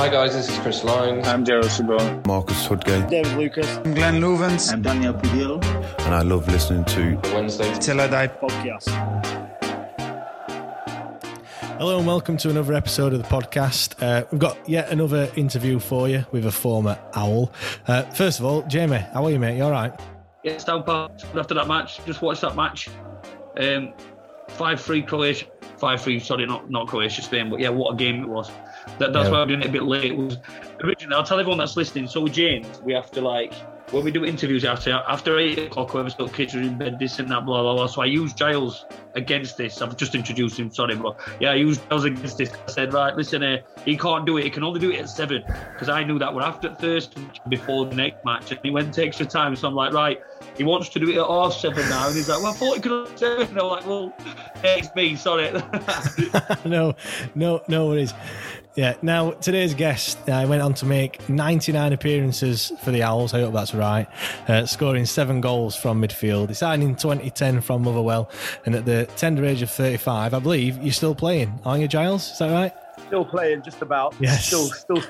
Hi guys, this is Chris Lyons. I'm Gerald Sibon. Marcus Tudgay. David Lucas. I'm Glenn Loovens. I'm Daniel Pudil. And I love listening to Wednesday Till I Die podcast. Hello and welcome to another episode of the podcast. Uh, we've got yet another interview for you with a former Owl. Uh, first of all, Jamie, how are you, mate? You all right? Yeah, down past after that match. Just watched that match. Um, five three Croatia. Five three. Sorry, not not Croatia, Spain. But yeah, what a game it was. That, that's Yeah. why I'm doing it a bit late. Was originally. I'll tell everyone that's listening. So James, we have to like when we do interviews after after eight o'clock, whoever's got kids are in bed, this and that, blah blah blah. So I use Giles against this. I've just introduced him. Sorry, but yeah, I used Giles against this. I said, right, listen, uh, he can't do it. He can only do it at seven because I knew that we're after first before the next match, and he went to extra time. So I'm like, right. He wants to do it at half seven now, and he's like, "Well, I thought he could have seven." And I'm like, "Well, yeah, it's me. Sorry." no, no, no worries. Yeah. Now, today's guest uh, went on to make 99 appearances for the Owls. I hope that's right. Uh, scoring seven goals from midfield. He signed in 2010 from Motherwell, and at the tender age of 35, I believe you're still playing, aren't you, Giles? Is that right? Still playing, just about. Yes. Still, still,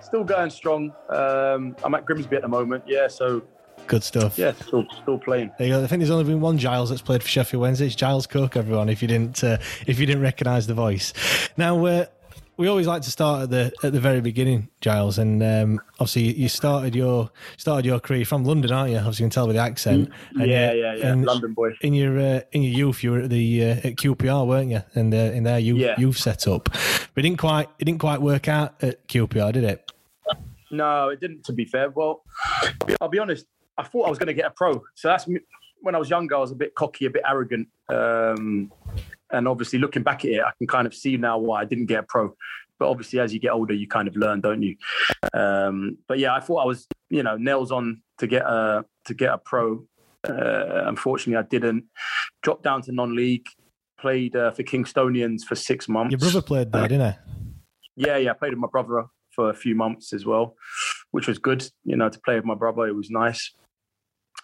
still going strong. Um, I'm at Grimsby at the moment. Yeah. So Good stuff. yeah, still, still playing. There you go. I think there's only been one Giles that's played for Sheffield Wednesday. It's Giles Coke, everyone. If you didn't, uh, if you didn't recognise the voice. Now, uh, we always like to start at the at the very beginning, Giles. And um, obviously, you started your started your career from London, aren't you? Obviously, you can tell by the accent. And, yeah, uh, yeah, yeah. and London boy. In your uh, in your youth, you were at the uh, at QPR, weren't you? And uh, in their youth Yeah. youth setup, but it didn't quite it didn't quite work out at QPR, did it? No, it didn't. To be fair, well, I'll be honest. I thought I was going to get a pro. So that's when I was younger. I was a bit cocky, a bit arrogant, um, and obviously looking back at it, I can kind of see now why I didn't get a pro. But obviously, as you get older, you kind of learn, don't you? Um, but yeah, I thought I was, you know, nails on to get a to get a pro. Uh, unfortunately, I didn't. Dropped down to non-league. Played uh, for Kingstonians for six months. Your brother played there, didn't he? Yeah, yeah. I played with my brother for a few months as well, which was good. You know, to play with my brother, it was nice.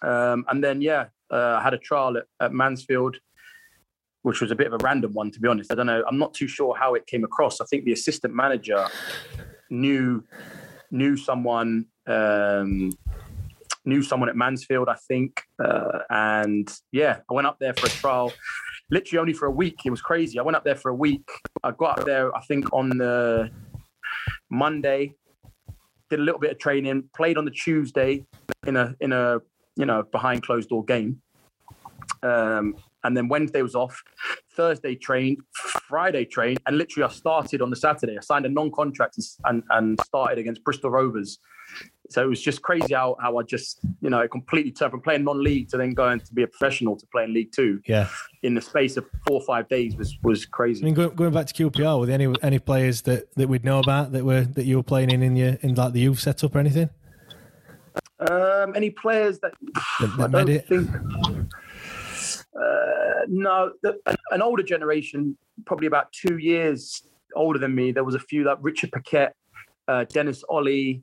Um, and then yeah, uh, I had a trial at, at Mansfield, which was a bit of a random one, to be honest. I don't know. I'm not too sure how it came across. I think the assistant manager knew knew someone um, knew someone at Mansfield, I think, uh, and yeah, I went up there for a trial. Literally only for a week. It was crazy. I went up there for a week. I got up there, I think, on the Monday. Did a little bit of training. Played on the Tuesday in a in a you know behind closed door game. Um, and then Wednesday was off. Thursday trained, Friday trained, and literally I started on the Saturday. I signed a non-contract and, and started against Bristol Rovers. So it was just crazy how, how I just, you know, it completely turned from playing non-league to then going to be a professional to playing League Two Yeah. in the space of four or five days was was crazy. I mean, going, going back to QPR, were there any any players that, that we'd know about that were that you were playing in in your in like the youth setup or anything? Um, any players that That, I don't it. think. Uh, no, the, an older generation, probably about two years older than me. There was a few like Richard Pacquette, uh, Dennis Oli.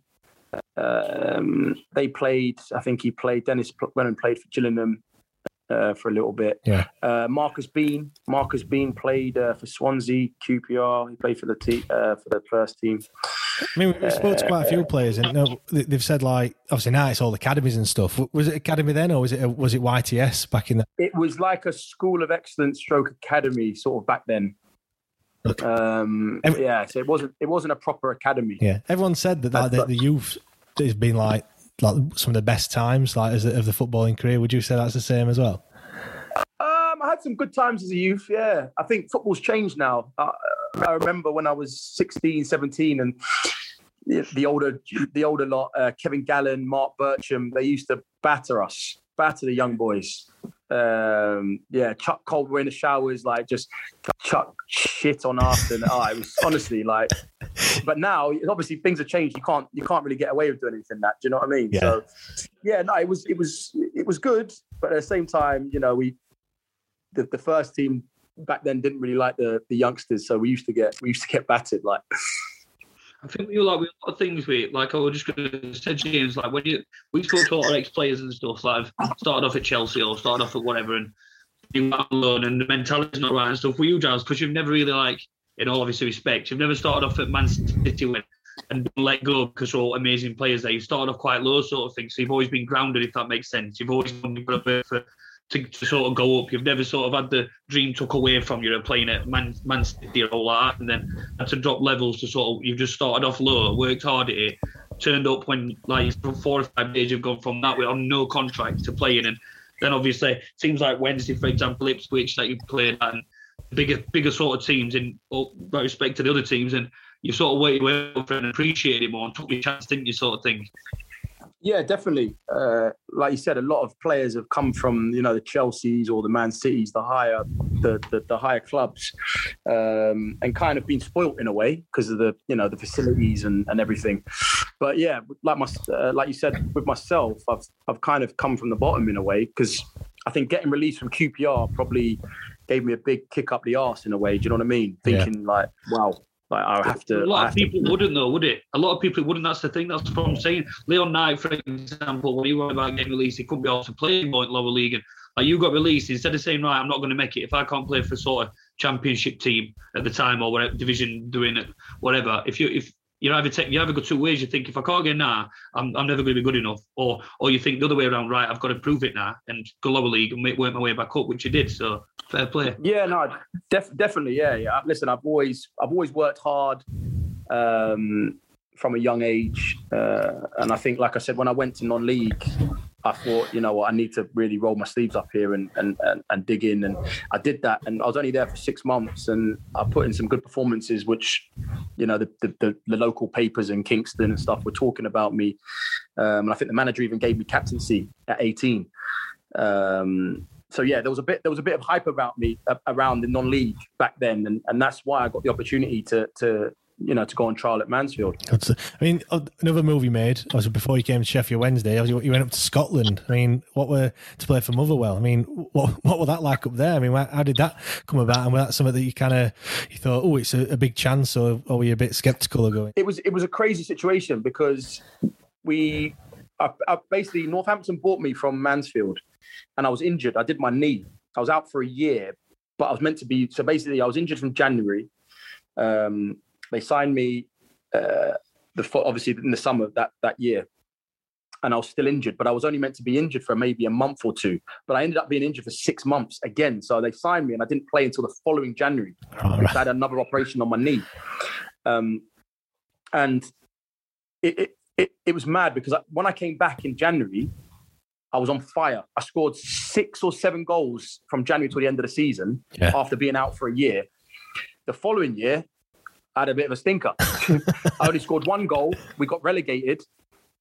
Um, they played. I think he played. Dennis went and played for Gillingham uh, for a little bit. Yeah. Uh, Marcus Bean. Marcus Bean played uh, for Swansea, QPR. He played for the te- uh, for the first team. I mean, we spoke to quite a few players, and no, they- they've said like obviously now it's all academies and stuff. Was it academy then, or was it was it YTS back in the? It was like a school of excellence stroke academy sort of back then. Okay. Um, Every- yeah, so it wasn't it wasn't a proper academy. Yeah, everyone said that like, the, the youth has been like like some of the best times like as of the footballing career. Would you say that's the same as well? Um, I had some good times as a youth. Yeah, I think football's changed now. I, I remember when I was 16, 17, and the, older the older lot, uh, Kevin Gallen, Mark Bircham, they used to batter us, batter the young boys. Um, yeah, Chuck Caldwell in the showers, like just chuck shit on us, and oh, it was honestly like. But now, obviously, things have changed. You can't you can't really get away with doing anything that. Do you know what I mean? Yeah. So, yeah, no, it was it was it was good, but at the same time, you know, we the, the first team back then didn't really like the the youngsters, so we used to get we used to get battered like. I think we were like with a lot of things we like I was just gonna say James, like when you we spoke to a lot of ex players and stuff, like started off at Chelsea or started off at whatever and you alone and the mentality's not right and stuff for you, Giles, because you've never really like, in all of obviously respect, you've never started off at Man City when and let go because all amazing players there. You started off quite low sort of thing. So you've always been grounded if that makes sense. You've always been for to, to sort of go up. You've never sort of had the dream took away from you of playing at Man, Man City or all that, and then had to drop levels to sort of. You've just started off low, worked hard at it, turned up when like four or five days you've gone from that with on no contract to playing, and then obviously teams like Wednesday, for example, Ipswich that you played and bigger bigger sort of teams in oh, all respect to the other teams, and you sort of waited way up and appreciated it more and took your chance, didn't you, sort of thing. Yeah, definitely. Uh, like you said, a lot of players have come from you know the Chelseas or the Man Cities, the higher the the, the higher clubs, um, and kind of been spoilt in a way because of the you know the facilities and, and everything. But yeah, like my uh, like you said with myself, I've I've kind of come from the bottom in a way because I think getting released from QPR probably gave me a big kick up the arse in a way. Do you know what I mean? Yeah. Thinking like, wow, like I have to. A lot of have to- people wouldn't, though, would it? A lot of people wouldn't. That's the thing. That's what I'm saying. Leon Knight, for example, when he was about getting released, he couldn't be also playing more in lower league. And like you got released, instead of saying, right, I'm not going to make it, if I can't play for sort of championship team at the time or whatever division doing it, whatever, if you, if, you either take you either go two ways. You think if I can't get now, I'm, I'm never going to be good enough, or or you think the other way around. Right, I've got to prove it now and go lower league and make, work my way back up, which you did. So fair play. Yeah, no, def- definitely. Yeah, yeah. Listen, I've always, I've always worked hard um, from a young age, uh, and I think, like I said, when I went to non-league, I thought, you know what, I need to really roll my sleeves up here and and, and and dig in, and I did that, and I was only there for six months, and I put in some good performances, which, you know, the the, the, the local papers in Kingston and stuff were talking about me, um, and I think the manager even gave me captaincy at 18. Um, so yeah, there was a bit there was a bit of hype about me uh, around the non-league back then, and, and that's why I got the opportunity to to you know to go on trial at Mansfield. I mean, uh, another movie made was before you came to Sheffield Wednesday. You went up to Scotland. I mean, what were to play for Motherwell? I mean, what what was that like up there? I mean, how did that come about? And was that something that you kind of you thought, oh, it's a, a big chance, or, or were you a bit skeptical of going? It was it was a crazy situation because we I, I, basically Northampton bought me from Mansfield, and I was injured. I did my knee. I was out for a year, but I was meant to be. So basically, I was injured from January. Um, they signed me uh, the obviously in the summer that that year, and I was still injured. But I was only meant to be injured for maybe a month or two. But I ended up being injured for six months again. So they signed me, and I didn't play until the following January. Right. I had another operation on my knee. Um, and it, it, it, it was mad because I, when I came back in January, I was on fire. I scored six or seven goals from January to the end of the season Yeah. after being out for a year. The following year, I had a bit of a stinker. I only scored one goal. We got relegated.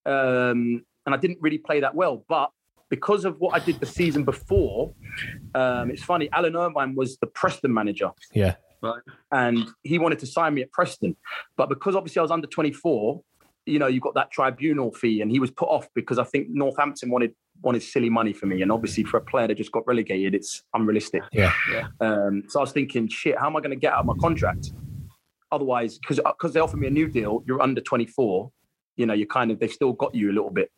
Um, and I didn't really play that well. But because of what I did the season before, um, it's funny, Alan Irvine was the Preston manager Yeah, Right. and he wanted to sign me at Preston. But because obviously I was under 24, you know, you got that tribunal fee, and he was put off because I think Northampton wanted wanted silly money for me, and obviously for a player that just got relegated, it's unrealistic. yeah, Um, so I was thinking, shit, how am I going to get out of my contract? Otherwise, because because uh, they offered me a new deal, you're under 24. You know, you're kind of they've still got you a little bit.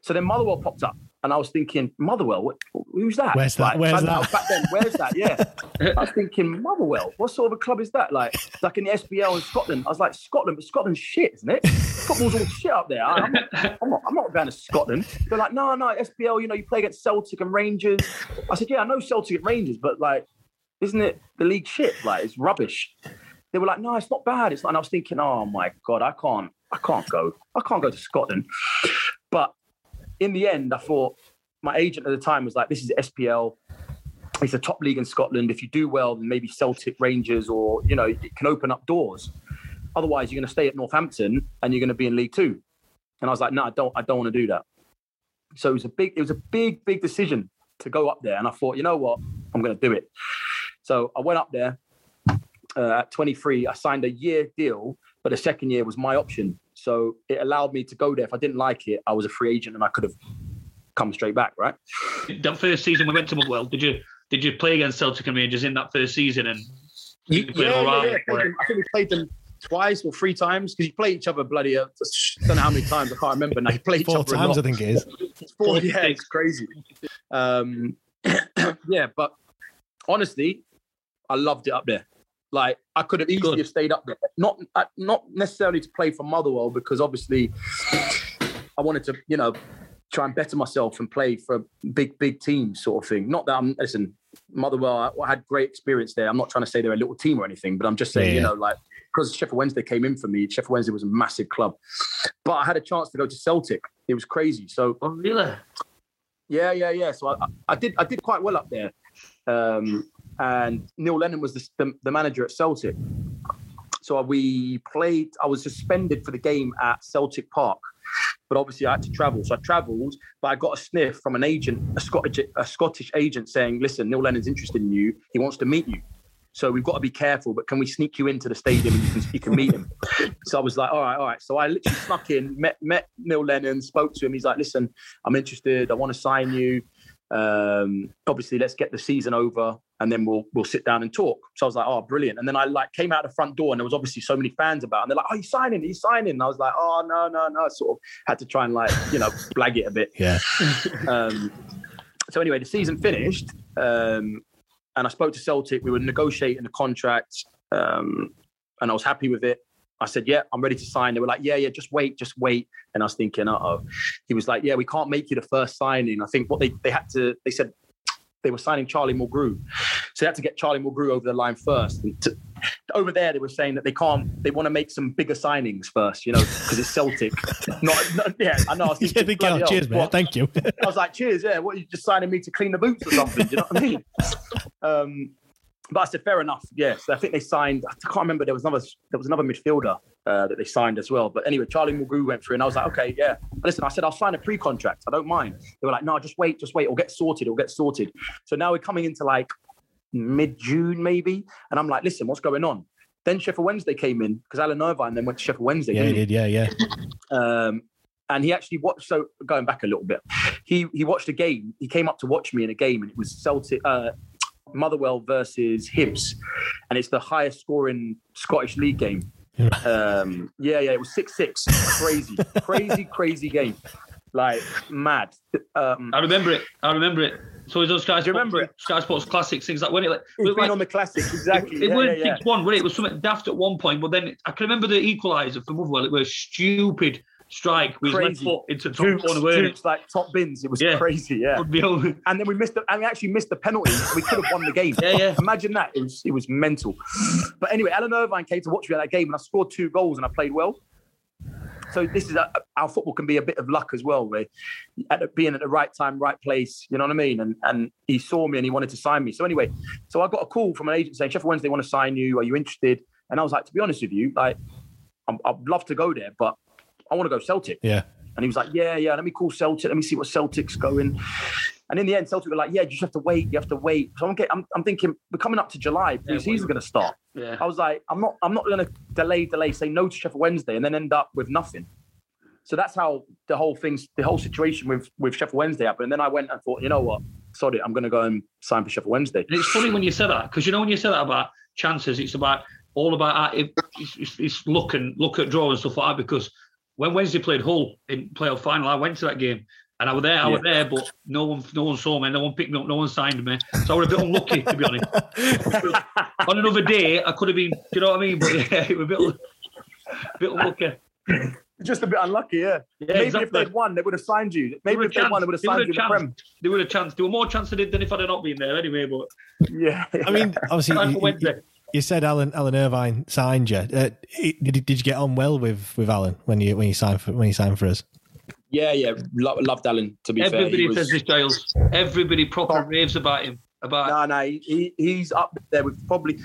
So then Motherwell popped up, and I was thinking, Motherwell, what, who's that? Where's that? Where's back, that? Back then, where's that? Yeah, I was thinking, Motherwell, what sort of a club is that? Like, like in the SPL in Scotland. I was like, Scotland, but Scotland's shit, isn't it? Football's all shit up there. I'm not, I'm not, I'm not going to Scotland. They're like, no, no, SPL, you know, you play against Celtic and Rangers. I said, yeah, I know Celtic and Rangers, but like, isn't it the league shit? Like, it's rubbish. They were like, no, it's not bad. It's not. And I was thinking, oh my god, I can't, I can't go, I can't go to Scotland. But in the end, I thought my agent at the time was like, "This is SPL. It's a top league in Scotland. If you do well, then maybe Celtic, Rangers, or you know, it can open up doors. Otherwise, you're going to stay at Northampton and you're going to be in League Two. And I was like, no, I don't, I don't want to do that. So it was a big, it was a big, big decision to go up there. And I thought, you know what, I'm going to do it. So I went up there uh, at 23. I signed a year deal, but the second year was my option. So it allowed me to go there. If I didn't like it, I was a free agent and I could have come straight back, right? That first season we went to Motherwell, did you did you play against Celtic and Rangers in that first season? And you played yeah, yeah, yeah. Played them- I think we played them twice or three times because you play each other bloody. Uh, I don't know how many times. I can't remember now. You play each Four other a times, I lot. think it is. Four, yeah, it's crazy. Um, yeah, but honestly, I loved it up there. Like I could have easily have stayed up there. Not uh, not necessarily to play for Motherwell because obviously I wanted to, you know, try and better myself and play for a big big teams, sort of thing. Not that I'm listen, Motherwell. I, I had great experience there. I'm not trying to say they're a little team or anything, but I'm just saying, Yeah, you know, like because Sheffield Wednesday came in for me. Sheffield Wednesday was a massive club, but I had a chance to go to Celtic. It was crazy. So Oh, really? yeah, yeah, yeah. So I, I- I did I did quite well up there. Um, and Neil Lennon was the, the, the manager at Celtic. So we played, I was suspended for the game at Celtic Park, but obviously I had to travel. So I travelled, but I got a sniff from an agent, a Scottish, a Scottish agent saying, listen, Neil Lennon's interested in you. He wants to meet you. So we've got to be careful, but can we sneak you into the stadium and you can, you can meet him? so I was like, all right, all right. So I literally snuck in, met, met Neil Lennon, spoke to him. He's like, listen, I'm interested. I want to sign you. Um, obviously, let's get the season over and then we'll we'll sit down and talk. So I was like, oh, brilliant. And then I like came out the front door and there was obviously so many fans about, and they're like, oh, you signing? Are you signing? And I was like, oh, no, no, no. Sort of had to try and like you know blag it a bit. Yeah. Um, so anyway, the season finished, um, and I spoke to Celtic. We were negotiating the contract, um, and I was happy with it. I said, "Yeah, I'm ready to sign." They were like, "Yeah, yeah, just wait, just wait." And I was thinking, "Uh oh." He was like, "Yeah, we can't make you the first signing." I think what they they had to they said they were signing Charlie Mulgrew, so they had to get Charlie Mulgrew over the line first. And to, over there, they were saying that they can't. They want to make some bigger signings first, you know, because it's Celtic. not, not, yeah, I know. I was Yeah, thinking, they bloody go, cheers, man. Thank you. I was like, cheers, yeah. What, are you just signing me to clean the boots or something? Do you know what I mean? Um, but I said, fair enough. Yeah. So I think they signed, I can't remember, there was another there was another midfielder uh, that they signed as well. But anyway, Charlie Mulgrew went through and I was like, okay, yeah. But listen, I said, I'll sign a pre-contract. I don't mind. They were like, no, just wait, just wait. It'll get sorted. It'll get sorted. So now we're coming into like mid-June maybe. And I'm like, listen, what's going on? Then Sheffield Wednesday came in because Alan Irvine then went to Sheffield Wednesday. yeah, he? did. Yeah, yeah. um, and he actually watched. So going back a little bit, he he watched a game. He came up to watch me in a game, and it was Celtic, uh, Motherwell versus Hibs, and it's the highest scoring Scottish league game. Um, yeah, yeah, it was six six. Crazy, crazy, crazy game. Like mad. Um, I remember it. I remember it. So it was on Sky Do you remember Sports, Sky Sports Classics, things like when it like, it's it, been like, on the classics exactly. it, it yeah, weren't yeah, yeah. six one, was it? It was something daft at one point, but then I can remember the equaliser for Motherwell. It was stupid strike left Crazy. foot into top Jukes, corner. weren't like top bins. It was Yeah. crazy. Yeah. Would and then we missed the, and we actually missed the penalty. We could have won the game. Yeah, yeah. Imagine that. It was it was mental. But anyway, Alan Irvine came to watch me at that game, and I scored two goals, and I played well. So this is a, our football can be a bit of luck as well, where at being at the right time, right place. You know what I mean? And and he saw me and he wanted to sign me. So anyway, so I got a call from an agent saying Sheffield Wednesday want to sign you. Are you interested? And I was like, to be honest with you, like I'm, I'd love to go there, but I want to go Celtic. Yeah. And he was like, yeah, yeah, let me call Celtic. Let me see what Celtic's going. And in the end, Celtic were like, yeah, you just have to wait. You have to wait. So I'm, get, I'm, I'm thinking, we're coming up to July. Yeah, Pre-season's going to start. Yeah. I was like, I'm not, I'm not going to delay, delay, say no to Sheffield Wednesday, and then end up with nothing. So that's how the whole things, the whole situation with with Sheffield Wednesday happened. And then I went and thought, you know what, sorry, I'm going to go and sign for Sheffield Wednesday. And it's funny when you say that because you know when you say that about chances, it's about all about it, it's, it's, it's look and look at draw and stuff like that. Because when Wednesday played Hull in playoff final, I went to that game and I was there. I was there, but no one, no one saw me. No one picked me up. No one signed me. So I was a bit unlucky to be honest. On another day, I could have been. Do you know what I mean? But yeah, it was a bit, a bit unlucky. Just a bit unlucky, yeah. Yeah, Maybe if they'd won, they would have signed you. Maybe were if they'd won, they would have signed you in the chance. Prem. There were a chance. There were more chance I did than if I'd have not been there anyway. But Yeah. I mean, obviously, Time you, for you, said Alan Alan Irvine signed you. Uh, did did you get on well with with Alan when you when you signed for when you signed for us? Yeah, yeah, lo- loved Alan. To be fair, Everybody says this, Giles. Everybody proper raves about him. About No, no, he, he- he's up there with probably.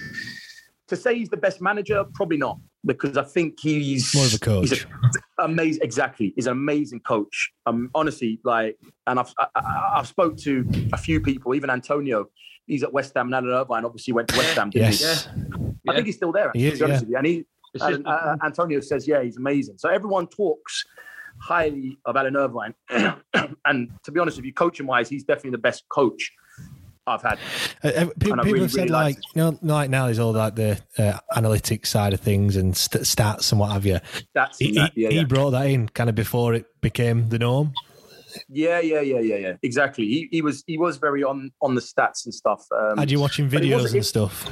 To say he's the best manager, probably not, because I think he's More of a coach. He's a, amazing, exactly. He's an amazing coach. Um, honestly, like, and I've I, I- I've spoke to a few people, even Antonio. He's at West Ham, and Alan Irvine obviously went to West Ham. Didn't he? Yes. I think he's still there. He is, to be honest yeah. with you. And he, Assistant. Alan, uh, Antonio says, yeah, he's amazing. So everyone talks highly of Alan Irvine, and to be honest with you, coaching wise, he's definitely the best coach I've had. Uh, uh, pe- And I people really, have said really like liked you know like now there's all like the uh, analytics side of things and st- stats and what have you. That's He, that. he, Yeah, he brought that in kind of before it became the norm. Yeah, yeah, yeah, yeah, yeah. Exactly. He, he was he was very on on the stats and stuff. Um, Had you watching videos and stuff?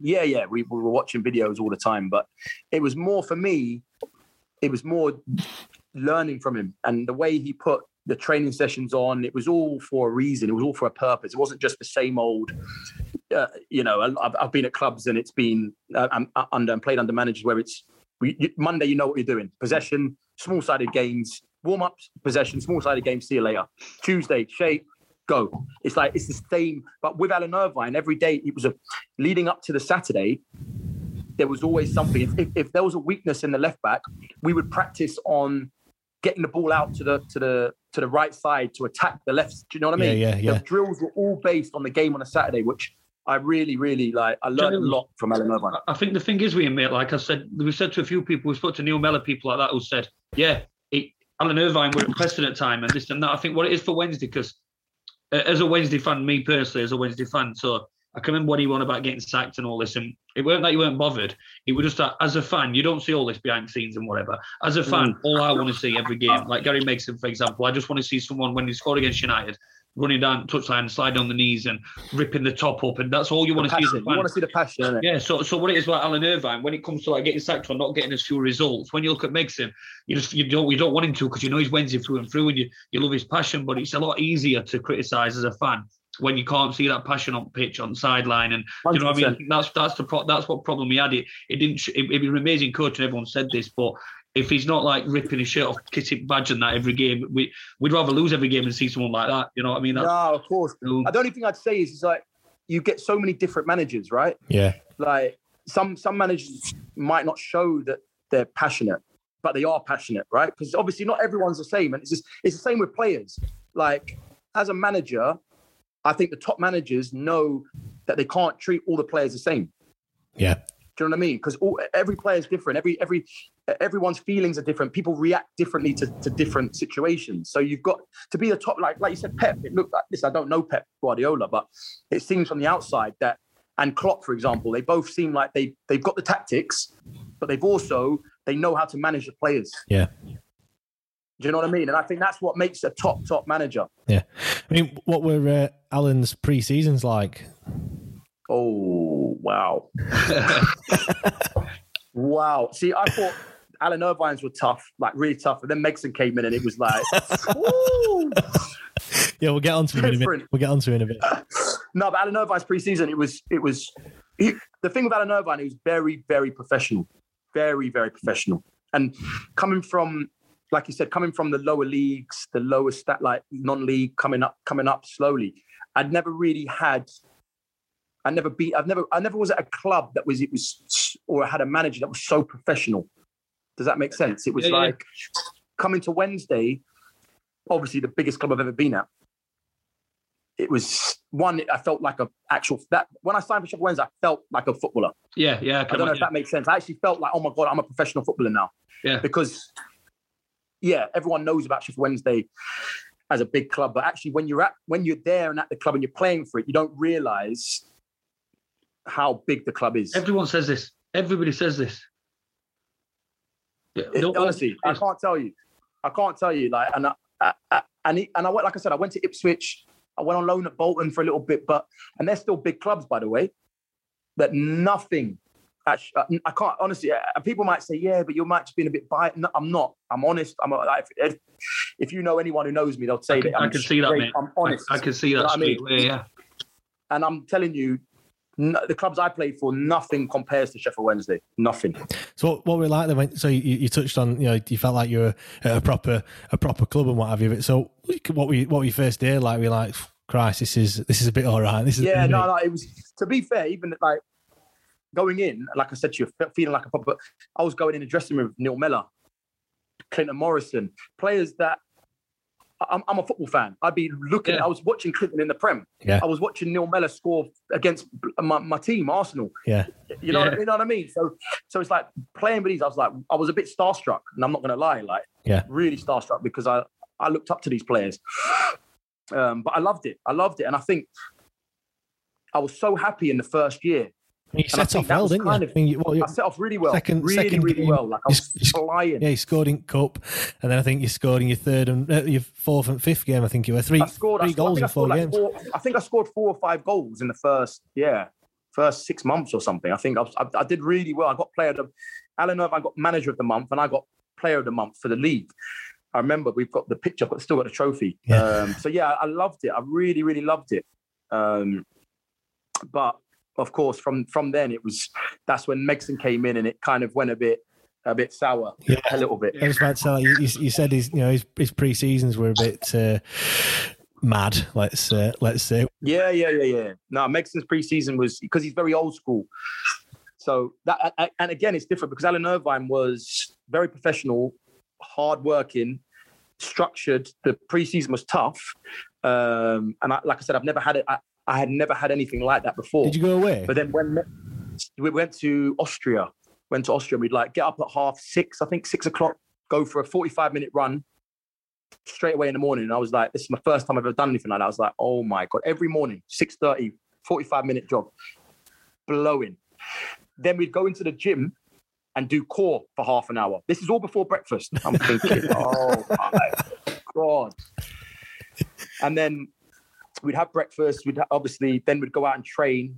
Yeah, yeah, we, we were watching videos all the time, but it was more for me. It was more learning from him and the way he put the training sessions on. It was all for a reason. It was all for a purpose. It wasn't just the same old. Uh, you know, I've, I've been at clubs and it's been uh, I'm under and played under managers where it's Monday. You know what you're doing. Possession, small sided games, warm ups, possession, small sided games. See you later. Tuesday, shape, go. It's like it's the same. But with Alan Irvine, every day it was a leading up to the Saturday. There was always something. If, if, if there was a weakness in the left back, we would practice on getting the ball out to the to the to the right side to attack the left. Do you know what I mean? Yeah, yeah, yeah. The drills were all based on the game on a Saturday, which I really, really like. I learned a lot from Alan Irvine. I think the thing is we him, mate, like I said, we said to a few people, we spoke to Neil Mellor, people like that, who said, yeah, it, Alan Irvine were at Preston at time and this and that. I think what it is for Wednesday, because uh, as a Wednesday fan, me personally, as a Wednesday fan, so I can remember what he won about getting sacked and all this, and it weren't that you weren't bothered. It was just that as a fan, you don't see all this behind the scenes and whatever. As a fan, all I want to see every game, like Gary Megson, for example, I just want to see someone when he scored against United, running down touchline, sliding on the knees and ripping the top up, and that's all you want to see as Passion. a You want to see the passion? Yeah, so so what it is about Alan Irvine when it comes to like getting sacked or not getting as few results. When you look at Megson, you just you don't you don't want him to because you know he's Wednesday through and through, and you you love his passion. But it's a lot easier to criticise as a fan when you can't see that passion on pitch on sideline. And you know what I mean? That's that's the pro- that's what problem he had. It it didn't. It, it was an amazing coach, and everyone said this, but. If he's not like ripping his shirt off, kissing badge and that every game, we we'd rather lose every game and see someone like that. You know what I mean? That's, No, of course. The only thing I'd say is, is like you get so many different managers, right? Yeah, Like some some managers might not show that they're passionate, but they are passionate, right? Because obviously not everyone's the same, and it's just it's the same with players. Like as a manager, I think the top managers know that they can't treat all the players the same. yeah, Do you know what I mean? Because every player is different. Every every everyone's feelings are different. People react differently to, to different situations. So you've got to be a top, like like you said, Pep. It looked like this. I don't know Pep Guardiola, but it seems from the outside that and Klopp, for example, they both seem like they they've got the tactics, but they've also they know how to manage the players. yeah, Do you know what I mean? And I think that's what makes a top top manager. yeah. I mean, what were uh, Alan's pre seasons like? Oh wow, wow. See, I thought Alan Irvine's were tough, like really tough, and then Megson came in, and it was like. Yeah, we'll get onto him in a bit. We'll get onto him in a bit. no, but Alan Irvine's preseason, it was, it was. He, the thing with Alan Irvine, he was very, very professional, very, very professional, and coming from, like you said, coming from the lower leagues, the lower stat, like non-league, coming up, coming up slowly. I'd never really had. I never beat. I've never. I never was at a club that was. It was or had a manager that was so professional. Does that make sense? It was Yeah, yeah. like coming to Wednesday, obviously the biggest club I've ever been at. It was one. I felt like a actual that when I signed for Sheffield Wednesday, I felt like a footballer. yeah, yeah. I don't know if imagine. that makes sense. I actually felt like, oh my god, I'm a professional footballer now. Yeah. Because yeah, everyone knows about Sheffield Wednesday as a big club, but actually when you're at when you're there and at the club and you're playing for it, you don't realise how big the club is. Everyone says this. Everybody says this. Yeah, It- honestly, I can't tell you. I can't tell you. Like, and I, I, I, and, he, and I went, like I said, I went to Ipswich. I went on loan at Bolton for a little bit, but and they're still big clubs, by the way. But nothing. Actually, I can't honestly. uh, People might say, "Yeah, but you might just being a bit biased." No, I'm not. I'm honest. I'm like, if, if you know anyone who knows me, they'll say I can, that. I I'm can see that, mate. I'm honest. I can see You know that I mean? straight. Yeah, and I'm telling you, n- the clubs I played for, nothing compares to Sheffield Wednesday. Nothing. So what, what were like then? When, so you, you touched on, you know, you felt like you were a proper a proper club and what have you. But so what were you, what were your first day like? We like, Christ, this is this is a bit all right. This is Yeah, no, no. It was to be fair, even like going in, like I said to you, fe- feeling like a proper. I was going in the dressing room with Neil Mellor, Clinton Morrison, players that. I'm, I'm a football fan. I'd be looking. Yeah. I was watching Clinton in the Prem. Yeah. I was watching Neil Mellor score against my, my team, Arsenal. Yeah, You know, Yeah. what, you know what I mean. So, so it's like playing with these. I was like, I was a bit starstruck, and I'm not going to lie, like, Yeah. really starstruck because I I looked up to these players. Um, but I loved it. I loved it, and I think I was so happy in the first year. You And I set off well, didn't you? kind I mean, you, you I set off really well, Second- really, second really game, well. Like I you was s- flying. yeah, you scored in cup, and then I think you scored in your third and uh, your fourth and fifth game. I think you were three I scored. I three scored- goals I in I four like games. four- I think I scored four or five goals in the first, yeah, first six months or something. I think I, was, I, I did really well. I got player of the, Alan Irvine I got manager of the month, and I got player of the month for the league. I remember we've got the picture, but still got the trophy. Yeah. Um, so yeah, I loved it. I really, really loved it. Um, but of course, from from then it was that's when Megson came in, and it kind of went a bit a bit sour, Yeah. a little bit. I was about to say, like, you, you, said his, you know, his, his pre seasons were a bit uh, mad. Let's uh, let's say. Yeah, yeah, yeah, yeah. No, Megson's preseason was because he's very old school. So that and- again, it's different because Alan Irvine was very professional, hardworking, structured. The preseason was tough, um, and I, like I said, I've never had it. I, I had never had anything like that before. Did you go away? But then when we went to Austria, went to Austria, we'd like get up at half six, I think six o'clock, go for a 45 minute run straight away in the morning. And I was like, this is my first time I've ever done anything like that. I was like, oh my God, every morning, 6.30, 45 minute jog, blowing. Then we'd go into the gym and do core for half an hour. This is all before breakfast. I'm thinking, oh my God. And then we'd have breakfast. We'd obviously then we'd go out and train,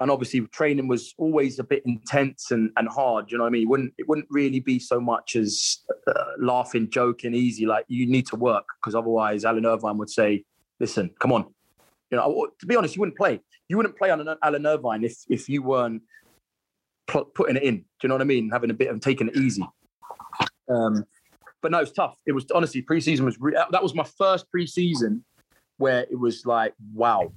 and obviously training was always a bit intense and, and hard. You know what I mean? It wouldn't it wouldn't really be so much as uh, laughing, joking, easy. Like you need to work because otherwise, Alan Irvine would say, "Listen, come on." You know, to be honest, you wouldn't play. You wouldn't play on an Alan Irvine if if you weren't putting it in. Do you know what I mean? Having a bit of taking it easy. Um, but no, it was tough. It was honestly preseason was re- that was my first preseason where it was like, wow.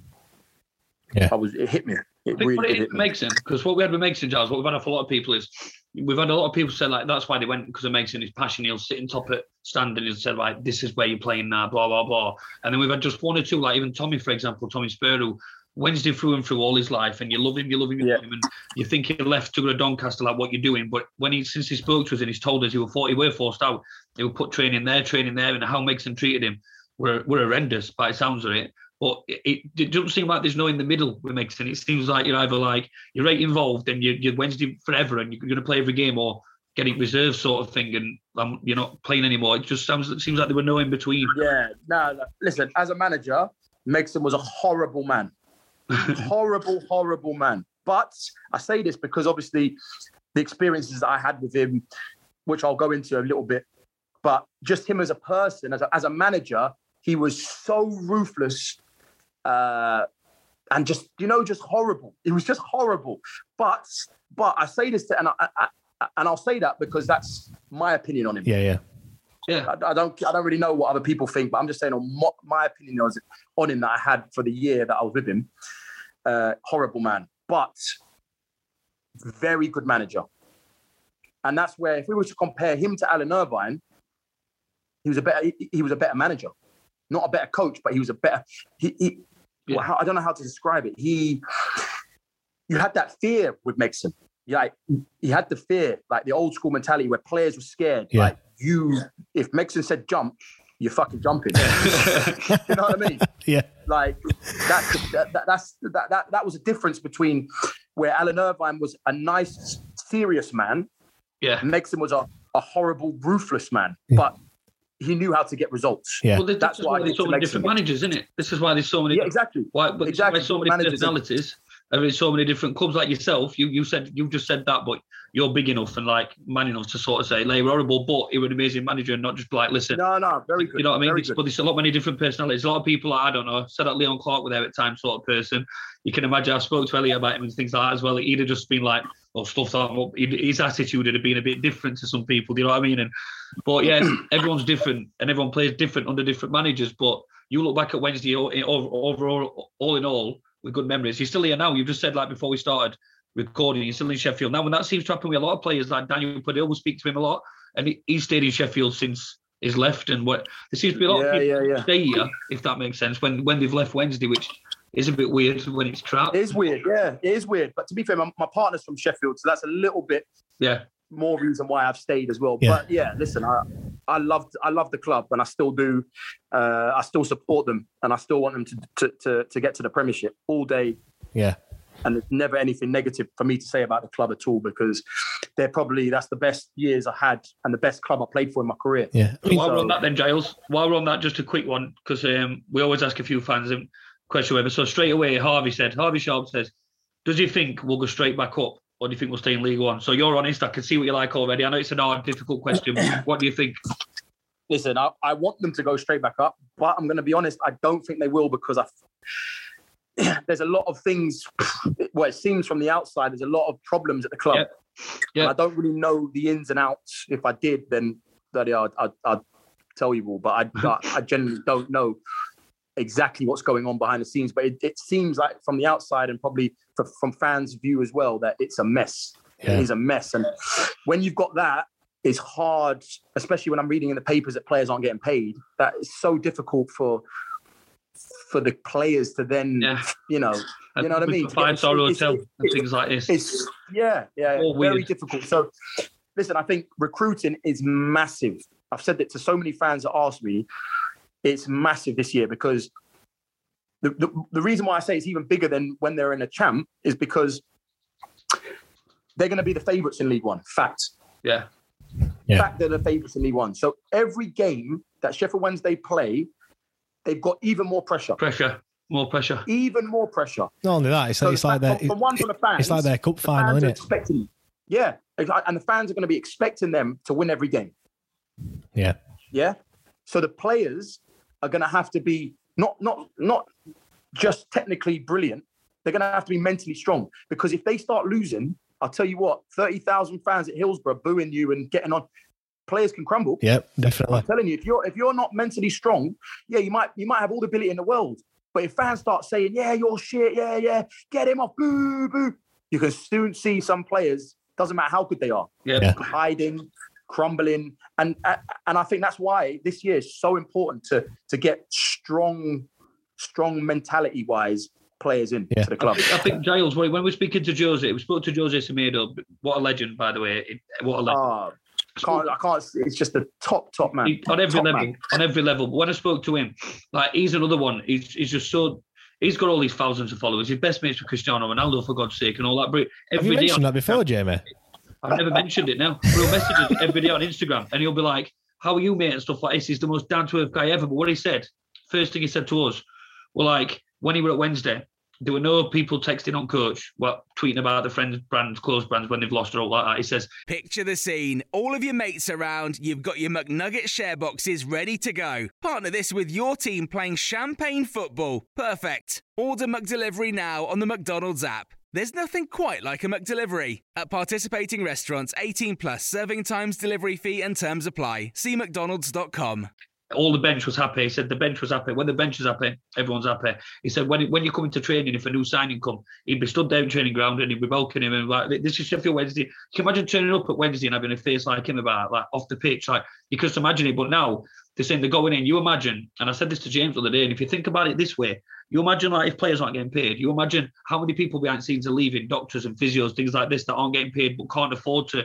Yeah. I was it hit me. It I think really what did it hit me. makes sense because what we had with Megson, Giles, what we've had off a lot of people is we've had a lot of people say like that's why they went because of Megson, his passion. He'll sit in top at stand and he'll say like this is where you're playing now, blah blah blah. And then we've had just one or two, like even Tommy, for example, Tommy Spurr, who Wednesday through and through all his life, and you love him, you love him, you Yeah. love him, and you think he left to go to Doncaster like what you're doing. But when he since he spoke to us and he's told us he were 40, we were forced out. They would put training there, training there, and how Megson treated him were were horrendous by sounds of it. But it, it, doesn't seem like there's no in the middle with Megson. It seems like you're either like you're right involved and you're, you're Wednesday forever and you're going to play every game, or getting reserve sort of thing, and um, you're not playing anymore. It just sounds it seems like there were no in between. Yeah, no, no. Listen, as a manager, Megson was a horrible man. horrible, horrible man. But I say this because obviously the experiences I had with him, which I'll go into a little bit, but just him as a person, as a, as a manager, he was so ruthless uh, and just, you know, just horrible. He was just horrible. But, but I say this to, and I, I, I- and I'll say that because that's my opinion on him. Yeah, yeah. Yeah, I, I don't I don't really know what other people think, but I'm just saying on my, my opinion on, on him that I had for the year that I was with him. Uh, horrible man, but very good manager. And that's where if we were to compare him to Alan Irvine, he was a better he, he was a better manager, not a better coach, but he was a better. He, he Yeah. well, how, I don't know how to describe it. He you had that fear with Megson. Yeah, like he had the fear, like the old school mentality where players were scared. Yeah. Like you, if Megson said jump, you're fucking jumping. you know what I mean? Yeah. Like that's that, that, that's that, that that was a difference between where Alan Irvine was a nice, serious man, yeah. Megson was a, a horrible, ruthless man, Yeah. but he knew how to get results. Yeah. Well, this, That's this why why there's so many different some- managers, isn't it? This is why there's so many. Yeah, exactly. Why, but Exactly, exactly. why so many managers. personalities. Having so many different clubs like yourself. You you said you've just said that, but you're big enough and like man enough to sort of say, "Lay horrible," but you're an amazing manager and not just like listen. No, no, very good. You know what I mean? It's, but there's a lot many different personalities. A lot of people, I don't know, said that Leon Clarke were there at times sort of person. You can imagine I spoke to Elliot about him and things like that as well. He'd have just been like, well, stuff that up. His attitude would have been a bit different to some people. Do you know what I mean? And but yeah, everyone's different and everyone plays different under different managers. But you look back at Wednesday overall, all in all, with good memories. You're still here now. You've just said like before we started recording, you're still in Sheffield now. And that seems to happen with a lot of players. Like Daniel Pudil will speak to him a lot, and he, he's stayed in Sheffield since he's left. And what there seems to be a lot Yeah, of people yeah, yeah. stay here, if that makes sense, when when they've left Wednesday, which is a bit weird when it's crap. It is weird, yeah, it is weird. But to be fair, my, my partner's from Sheffield, so that's a little bit Yeah, more reason why I've stayed as well. Yeah. But yeah, listen, I I loved I love the club and I still do. Uh, I still support them and I still want them to, to to to get to the Premiership all day. Yeah. And there's never anything negative for me to say about the club at all because they're probably that's the best years I had and the best club I played for in my career. Yeah. I mean, While we're on that, then Giles. While we're on that, just a quick one because um, we always ask a few fans a question. Whatever. So straight away, Harvey said. Harvey Sharp says, "Does he think we'll go straight back up, or do you think we'll stay in League One?" So you're honest. I can see what you like already. I know it's an hard, difficult question. what do you think? Listen, I, I want them to go straight back up, but I'm going to be honest. I don't think they will because I. There's a lot of things. Well, it seems from the outside, there's a lot of problems at the club. Yep. And Yep. I don't really know the ins and outs. If I did, then bloody I'd, I'd, I'd tell you all. But I, I, I genuinely don't know exactly what's going on behind the scenes. But it, it seems like from the outside and probably for, from fans' view as well that it's a mess. Yeah. It is a mess. And when you've got that, it's hard, especially when I'm reading in the papers that players aren't getting paid. That is so difficult for for the players to then, Yeah. you know, uh, you know what I mean. Five star It's- hotel it's- and things like this. it's yeah, yeah, All very weird. difficult. So, listen, I think recruiting is massive. I've said that to so many fans that ask me. It's massive this year because the, the, the reason why I say it's even bigger than when they're in a champ is because they're going to be the favourites in League One. Fact. Yeah, Yeah. Fact they're the favourites in League One. So every game that Sheffield Wednesday play, they've got even more pressure. pressure, more pressure. Even more pressure. not only that, it's like, So it's like their, from, from one from the fans, it's like their cup the final, fans isn't are it? expecting, yeah, and the fans are going to be expecting them to win every game. Yeah. Yeah, so the players are going to have to be not not not just technically brilliant. They're going to have to be mentally strong because if they start losing, I'll tell you what, thirty thousand fans at Hillsborough booing you and getting on, players can crumble. Yep, definitely. I'm telling you, if you're if you're not mentally strong, yeah, you might you might have all the ability in the world. But if fans start saying, "Yeah, you're shit," yeah, yeah, get him off, boo, boo, you can soon see some players. Doesn't matter how good they are, Yeah, Yeah. hiding, crumbling, and and I think that's why this year is so important to to get strong, strong mentality wise players in Yeah. to the club. I think Giles. When when we're speaking to Jose, we spoke to Jose Semedo. What a legend, by the way. What a legend. Ah, can't I can't. It's just a top top man. He- on every Top level, man. on every level. But when I spoke to him, like he's another one. He's he's just so. He's got all these thousands of followers. His best mates with Cristiano Ronaldo, for God's sake, and all that. But Have every you day mentioned on- that before, Jamie? I've never mentioned it now. We'll message us every day on Instagram, and he'll be like, "How are you, mate?" and stuff like this. He's the most down to earth guy ever. But what he said, first thing he said to us, were like when he were at Wednesday, there were no people texting on coach, what tweeting about the friends, brands, clothes brands when they've lost or all like that. He says, Picture the scene. All of your mates around, you've got your McNugget share boxes ready to go. Partner this with your team playing champagne football. Perfect. Order McDelivery now on the McDonald's app. There's nothing quite like a McDelivery. At participating restaurants, 18 plus serving times, delivery fee, and terms apply. See McDonald's.com. all the bench was happy. He said the bench was happy. When the bench is happy, everyone's happy. He said when when you come into training, if a new signing come, he'd be stood down training ground and he'd be welcoming him and like this is Sheffield Wednesday. You can imagine turning up at Wednesday and having a face like him about like off the pitch, like you could just imagine it. But now they're saying they're going in. You imagine, and I said this to James the other day, and if you think about it this way, you imagine like if players aren't getting paid, you imagine how many people behind the scenes are leaving, doctors and physios, things like this that aren't getting paid but can't afford to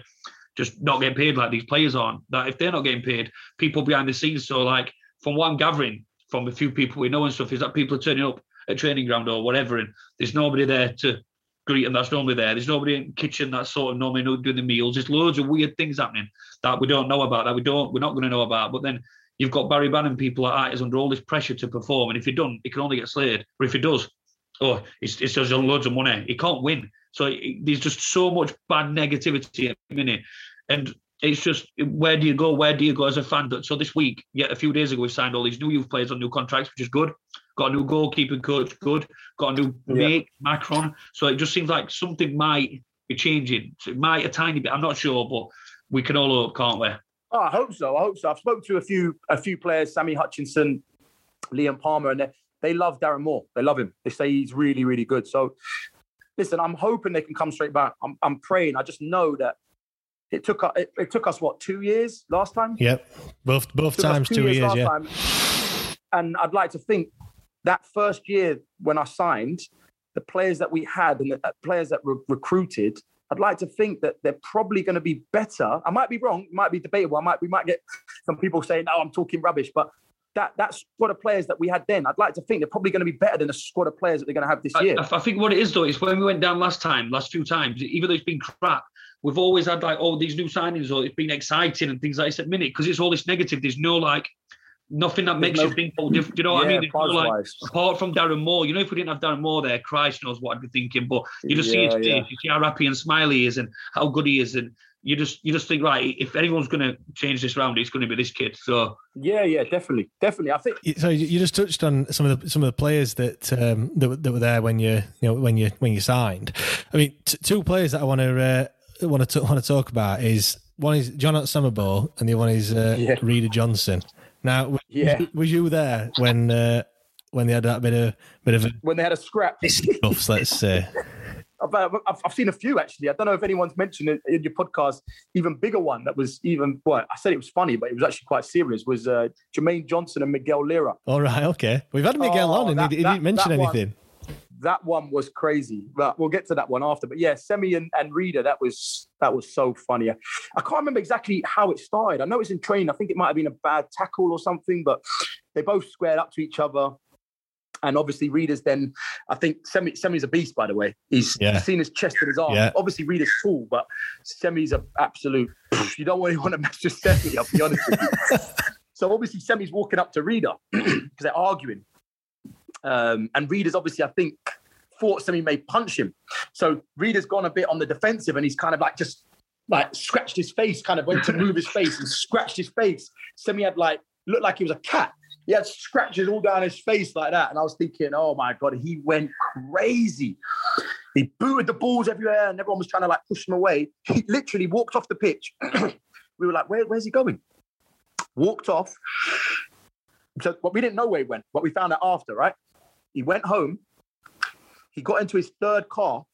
just not get paid like these players aren't. That if they're not getting paid, people behind the scenes. So like from what I'm gathering from a few people we know and stuff, is that people are turning up at training ground or whatever, and there's nobody there to greet them that's normally there. There's nobody in the kitchen that's sort of normally doing the meals. There's loads of weird things happening that we don't know about, that we don't, we're not going to know about. But then you've got Barry Bannan, people that is under all this pressure to perform, and if he don't, he can only get slayed. Or if he does, oh, it's, it's just loads of money. He can't win. So it, there's just so much bad negativity at the minute. And it's just where do you go? Where do you go as a fan? So this week, yeah, a few days ago, we signed all these new youth players on new contracts, which is good. Got a new goalkeeping coach, good. Got a new Yeah. mate, Macron. So it just seems like something might be changing. So it might a tiny bit. I'm not sure, but we can all hope, can't we? Oh, I hope so. I hope so. I've spoken to a few a few players, Sammy Hutchinson, Liam Palmer, and they, they love Darren Moore. They love him. They say he's really, really good. So, listen, I'm hoping they can come straight back. I'm, I'm praying. I just know that it took us it, it took us what two years last time. Yep. Both both times two years. last Yeah. time. And I'd like to think that first year when I signed, the players that we had and the uh, players that were recruited, I'd like to think that they're probably going to be better. I might be wrong. It might be debatable. I might we might get some people saying, "No, I'm talking rubbish," but. That, that squad of players that we had then, I'd like to think they're probably going to be better than the squad of players that they're going to have this I, year. I- think what it is though is when we went down last time, last few times, even though it's been crap, we've always had like all these new signings or it's been exciting and things like this at minute because it's all this negative. There's no like nothing that makes no- you think, oh, diff- you know what I mean? There's like, apart from Darren Moore, you know, if we didn't have Darren Moore there, Christ knows what I'd be thinking. But you just see his Yeah, face, you see how happy and smiley he is and how good he is, and you just you just think, right, if anyone's going to change this round, it's going to be this kid. So Yeah, yeah, definitely, definitely. I think So you you just touched on some of the some of the players that um, that, were- that were there when you you know when you when you signed. I mean, t- two players that I want to uh, want to want to talk about is one is José Semedo and the other one is uh, Yeah. Reda Johnson. Now, was, Yeah. was you there when uh, when they had that bit of bit of a when they had a scrap, stuffs, let's say? I've, I've, I've seen a few actually. I don't know if anyone's mentioned it in your podcast. Even bigger one that was even well, I said it was funny, but it was actually quite serious. Was uh, Jermaine Johnson and Miguel Llera. All right, okay. We've had Miguel Oh, on and that- he, he that- didn't mention that one- anything. That one was crazy, but we'll get to that one after. But yeah, Semi and, and Reda, that was that was so funny. I can't remember exactly how it started. I know it's in training. I think it might have been a bad tackle or something, but they both squared up to each other. And obviously, Reda's then, I think Semi, Semi's a beast, by the way. He's Yeah. seen his chest and his arm. Yeah. Obviously, Reda's tall, but Semi's an absolute, you don't really want to mess with Semi, I'll be honest with you. so obviously, Semi's walking up to Reda because they're arguing. Um, and Reda's obviously, I think, thought Semi may punch him. So Reda's gone a bit on the defensive and he's kind of like just like scratched his face, kind of went to move his face and scratched his face. Semi had like, looked like he was a cat. He had scratches all down his face like that. And I was thinking, oh my God, he went crazy. He booted the balls everywhere and everyone was trying to like push him away. He literally walked off the pitch. we were like, Where, where's he going? Walked off. So but we didn't know where he went, but we found out after, right? He went home. He got into his third car.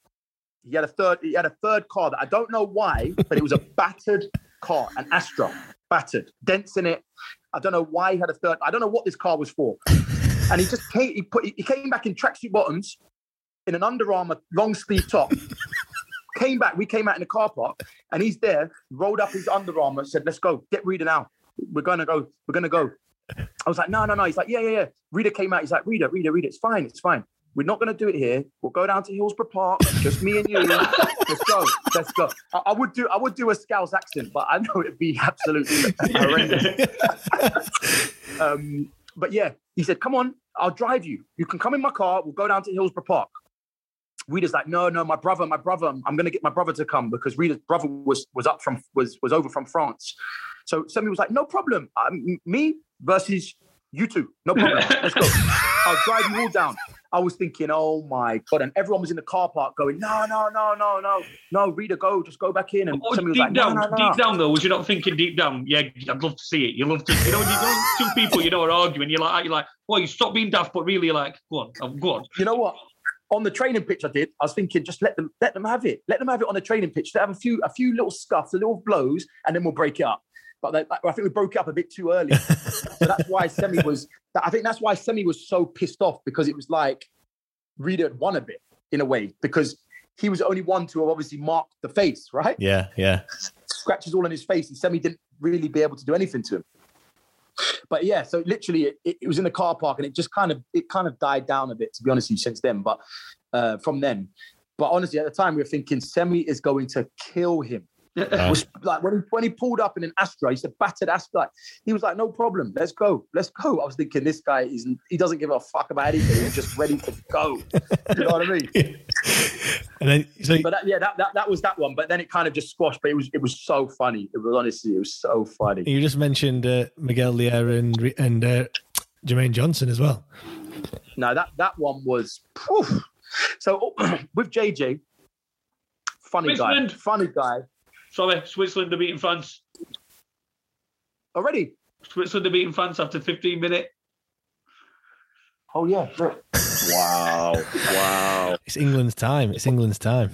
He had a third. He had a third car that I don't know why, but it was a battered car, an Astra, battered, dents in it. I don't know why he had a third. I don't know what this car was for. And he just came. He put. He came back in tracksuit bottoms, in an Under Armour long sleeve top. came back. We came out in the car park, and he's there. Rolled up his Under Armour. Said, "Let's go. Get Reda now. We're gonna go. We're gonna go." I was like, "No, no, no." He's like, "Yeah, yeah, yeah." Reda came out. He's like, "Reda, Reda, Reda. It's fine. It's fine. We're not gonna do it here. We'll go down to Hillsborough Park. Just me and you. Let's go. Let's go." I, I would do. I would do a Scouse accent, but I know it'd be absolutely horrendous. Um, but yeah, he said, "Come on, I'll drive you. You can come in my car. We'll go down to Hillsborough Park." Reda's like, "No, no, my brother, my brother. I'm gonna get my brother to come because Reda's brother was was up from was was over from France." So somebody was like, "No problem. Um, me versus you two. No problem. Let's go. I'll drive you all down." I was thinking, "Oh my god!" And everyone was in the car park going, "No, no, no, no, no, no, Reda, go, just go back in." And Oh, deep like, down, "No, no, no." deep down though, was you not thinking deep down? Yeah, I'd love to see it. You love to, you know, you know two people you know are arguing. You're like, you're like, well, you stop being daft, but really, you're like, go on, um, go on. you know what? On the training pitch, I did. I was thinking, just let them let them have it. Let them have it on the training pitch. They have a few a few little scuffs, a little blows, and then we'll break it up. But they, I think we broke it up a bit too early. so that's why Semi was. I think that's why Semi was so pissed off because it was like Reda had won a bit in a way because he was the only one to have obviously marked the face, right? Yeah, yeah. scratches all on his face, and Semi didn't really be able to do anything to him. But yeah, so literally, it, it, it was in the car park, and it just kind of it kind of died down a bit, to be honest with you, since then. But uh, from then, but honestly, at the time, we were thinking Semi is going to kill him. Was like when he when he pulled up in an Astra, he said battered Astra. Like, he was like, no problem, let's go, let's go. I was thinking this guy is he doesn't give a fuck about anything. He's just ready to go. you know what I mean? And then so But that, yeah, that, that that was that one. But then it kind of just squashed. But it was it was so funny. It was honestly it was so funny. you just mentioned uh, Miguel Llera and and uh, Jermaine Johnson as well. No, that that one was. phew. So with JJ, funny guy, funny guy. Sorry, Switzerland are beating France. Already. Switzerland are beating France after 15 minutes. Oh yeah. Wow, wow. It's England's time. It's England's time.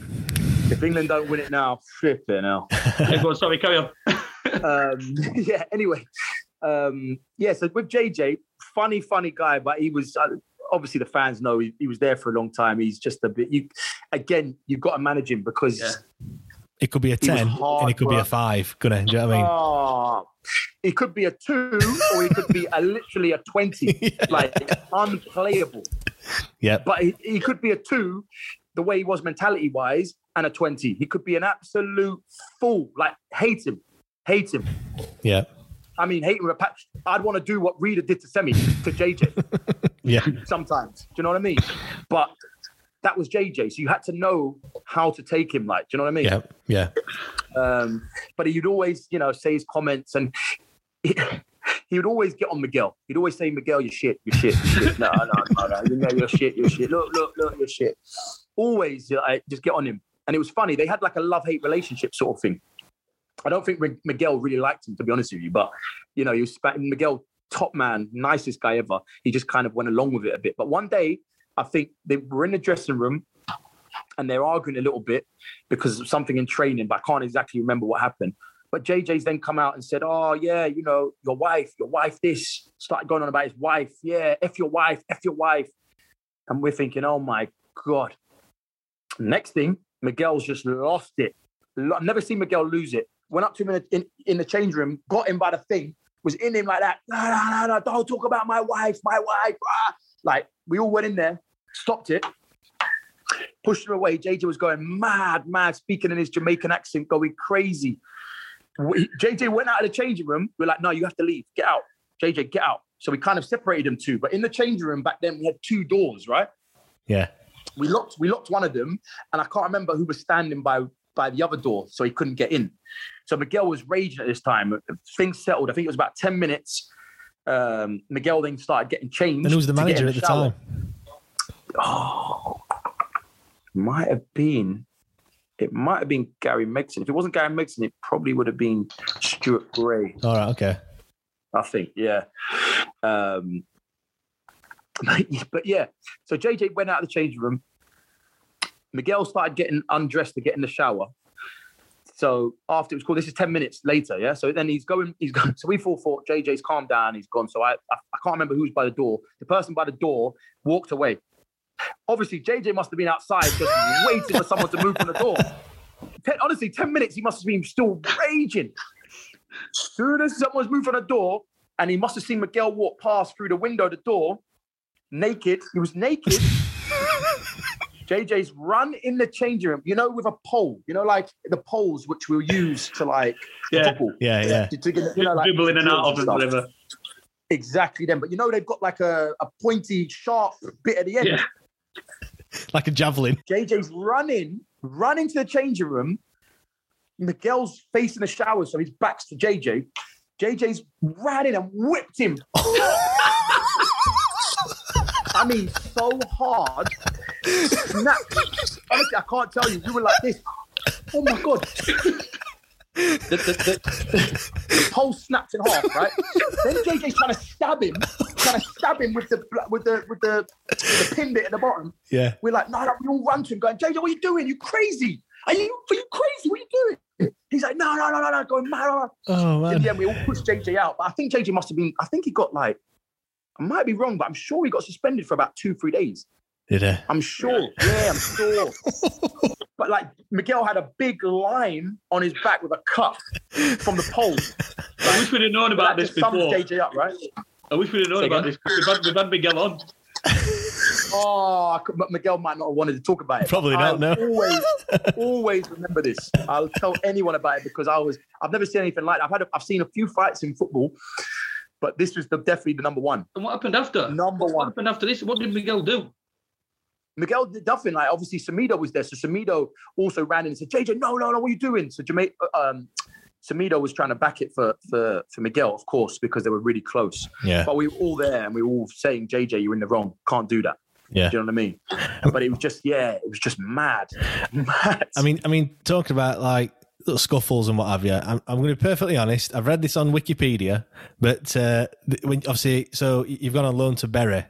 If England don't win it now, flipping hell. Yeah, go on, sorry, carry on. um, yeah. Anyway, um, yeah. So with JJ, funny, funny guy, but he was uh, obviously the fans know he, he was there for a long time. He's just a bit. You again, you've got to manage him because. Yeah. It could be a ten hard and it could be a five. Gonna, do you know what I mean? Oh, it could be a two or it could be a literally a 20, like unplayable. Yeah. But he, he could be a two, the way he was mentality wise, and a 20. He could be an absolute fool. Like, hate him. Hate him. Yeah. I mean, hate him with a patch. I'd want to do what Reda did to Semi, to JJ Yeah. sometimes. Do you know what I mean? But that was JJ. So you had to know how to take him, like, do you know what I mean? Yeah. Yeah. Um, but he'd always, you know, say his comments and he, he would always get on Miguel. He'd always say, Miguel, you're shit, you're shit, you're shit. No, no, no, no, you know, you're shit, you're shit. Look, look, look, you're shit. Always like, just get on him. And it was funny. They had like a love hate relationship sort of thing. I don't think Mi- Miguel really liked him, to be honest with you. But, you know, he was Miguel, top man, nicest guy ever. He just kind of went along with it a bit. But one day, I think they were in the dressing room and they're arguing a little bit because of something in training, but I can't exactly remember what happened. But JJ's then come out and said, Oh, yeah, you know, your wife, your wife, this. Started going on about his wife. Yeah, F your wife, F your wife. And we're thinking, Oh my God. Next thing, Miguel's just lost it. I've never seen Miguel lose it. Went up to him in, the- in, in the change room, got him by the thing, was in him like that. No, no, no, no, don't talk about my wife, my wife. ah." Like, we all went in there, stopped it, pushed him away. JJ was going mad, mad, speaking in his Jamaican accent, going crazy. We- JJ went out of the changing room. We're like, no, you have to leave. Get out. JJ, get out. So we kind of separated them two. But in the changing room back then, we had two doors, right? Yeah. We locked, we locked one of them, and I can't remember who was standing by by the other door, so he couldn't get in. So Miguel was raging at this time. Things settled. I think it was about 10 minutes. Um, Miguel then started getting changed. And who was the manager at the shower. time? Oh, might have been. It might have been Gary Megson. If it wasn't Gary Megson, it probably would have been Stuart Gray. All right. Okay. I think, yeah. Um, but yeah, so JJ went out of the changing room. Miguel started getting undressed to get in the shower. So after it was called, this is 10 minutes later, yeah. So then he's going, he's going. So we all thought JJ's calmed down, he's gone. So I, I, I can't remember who's by the door. The person by the door walked away. Obviously, JJ must have been outside just waiting for someone to move from the door. Ten, honestly, 10 minutes, he must have been still raging. Soon as someone's moved from the door, and he must have seen Miguel walk past through the window the door, naked. He was naked. JJ's run in the changing room, you know, with a pole, you know, like the poles which we'll use to like Yeah. football. Yeah. Yeah. To, to get, you know, like, Dribble in and out of drills it, stuff. whatever. Exactly them. But you know, they've got like a, a pointy, sharp bit at the end. Yeah. Like a javelin. JJ's running, running to the changing room. Miguel's facing the shower, so his back's to JJ. JJ's ran in and whipped him. I mean, so hard. Snapped. Honestly, I can't tell you. We were like this. Oh my god. The, the, the, the pole snapped in half, right? Then JJ's trying to stab him, trying to stab him with the with the with the, with the pin bit at the bottom. Yeah. We're like, no, no, we all run to him going, JJ, what are you doing? You crazy? Are you are you crazy? What are you doing? He's like, no, no, no, no, no, going mad. no, no." Oh In the end, we all pushed JJ out. But I think JJ must have been, I think he got like, I might be wrong, but I'm sure he got suspended for about two, three days. Did he? I'm sure. Yeah, I'm sure. but like Miguel had a big line on his back with a cut from the pole. I wish we'd have known about this just sums before. JJ up, right? I wish we'd have known Say about again? this. We've had, we've had Miguel on. Oh, I could- Miguel might not have wanted to talk about it. Probably not, I'll no. Always, always remember this. I'll tell anyone about it because I was. I've never seen anything like. That. I've had. A, I've seen a few fights in football, but this was the, definitely the number one. And what happened after? Number What one. happened after this? What did Miguel do? Miguel nothing. Like obviously, Semedo was there, so Semedo also ran in and said, "JJ, no, no, no, what are you doing?" So Jermaine, um, Semedo was trying to back it for for for Miguel, of course, because they were really close. Yeah. But we were all there, and we were all saying, "JJ, you're in the wrong. Can't do that." Yeah. Do you know what I mean? But it was just, yeah, it was just mad, mad. I mean, I mean, talking about like little scuffles and what have you. I'm, I'm going to be perfectly honest. I've read this on Wikipedia, but uh, when obviously, so you've gone on loan to Bury,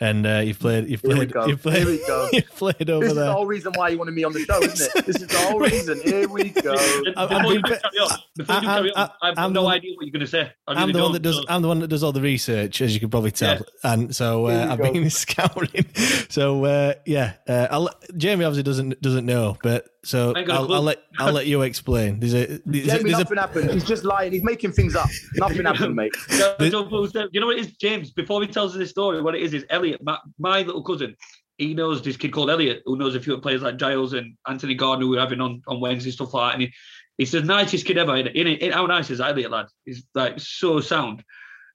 and uh, you've played, you've Here we played, go. you've played, Here we go. you've played over there. this is the whole reason why you wanted me on the show, isn't it? This is the whole reason. Here we go. I'm- Before I'm you carry on, before I'm- carry I'm- I have I'm no the idea what you're going to say. I I'm really the one that does. so- I'm the one that does all the research, as you can probably tell. Yeah. And so uh, I've go. been scouting. So uh, yeah, uh, I'll, Jamie obviously doesn't doesn't know, but so I ain't got a I'll. I'll let I'll let you explain. There's a there's, Jamie, there's nothing happened. He's just lying. He's making things up. Nothing happened, mate. Yeah, The- don't close down. You know what it is, James? Before he tells us this story, what it is is Elliot, my, my little cousin. He knows this kid called Elliot, who knows a few players like Giles and Anthony Gardner, who we're having on on Wednesday stuff like that. And he, he's the nicest kid ever. In, in, in how nice is Elliot, lad? He's like so sound.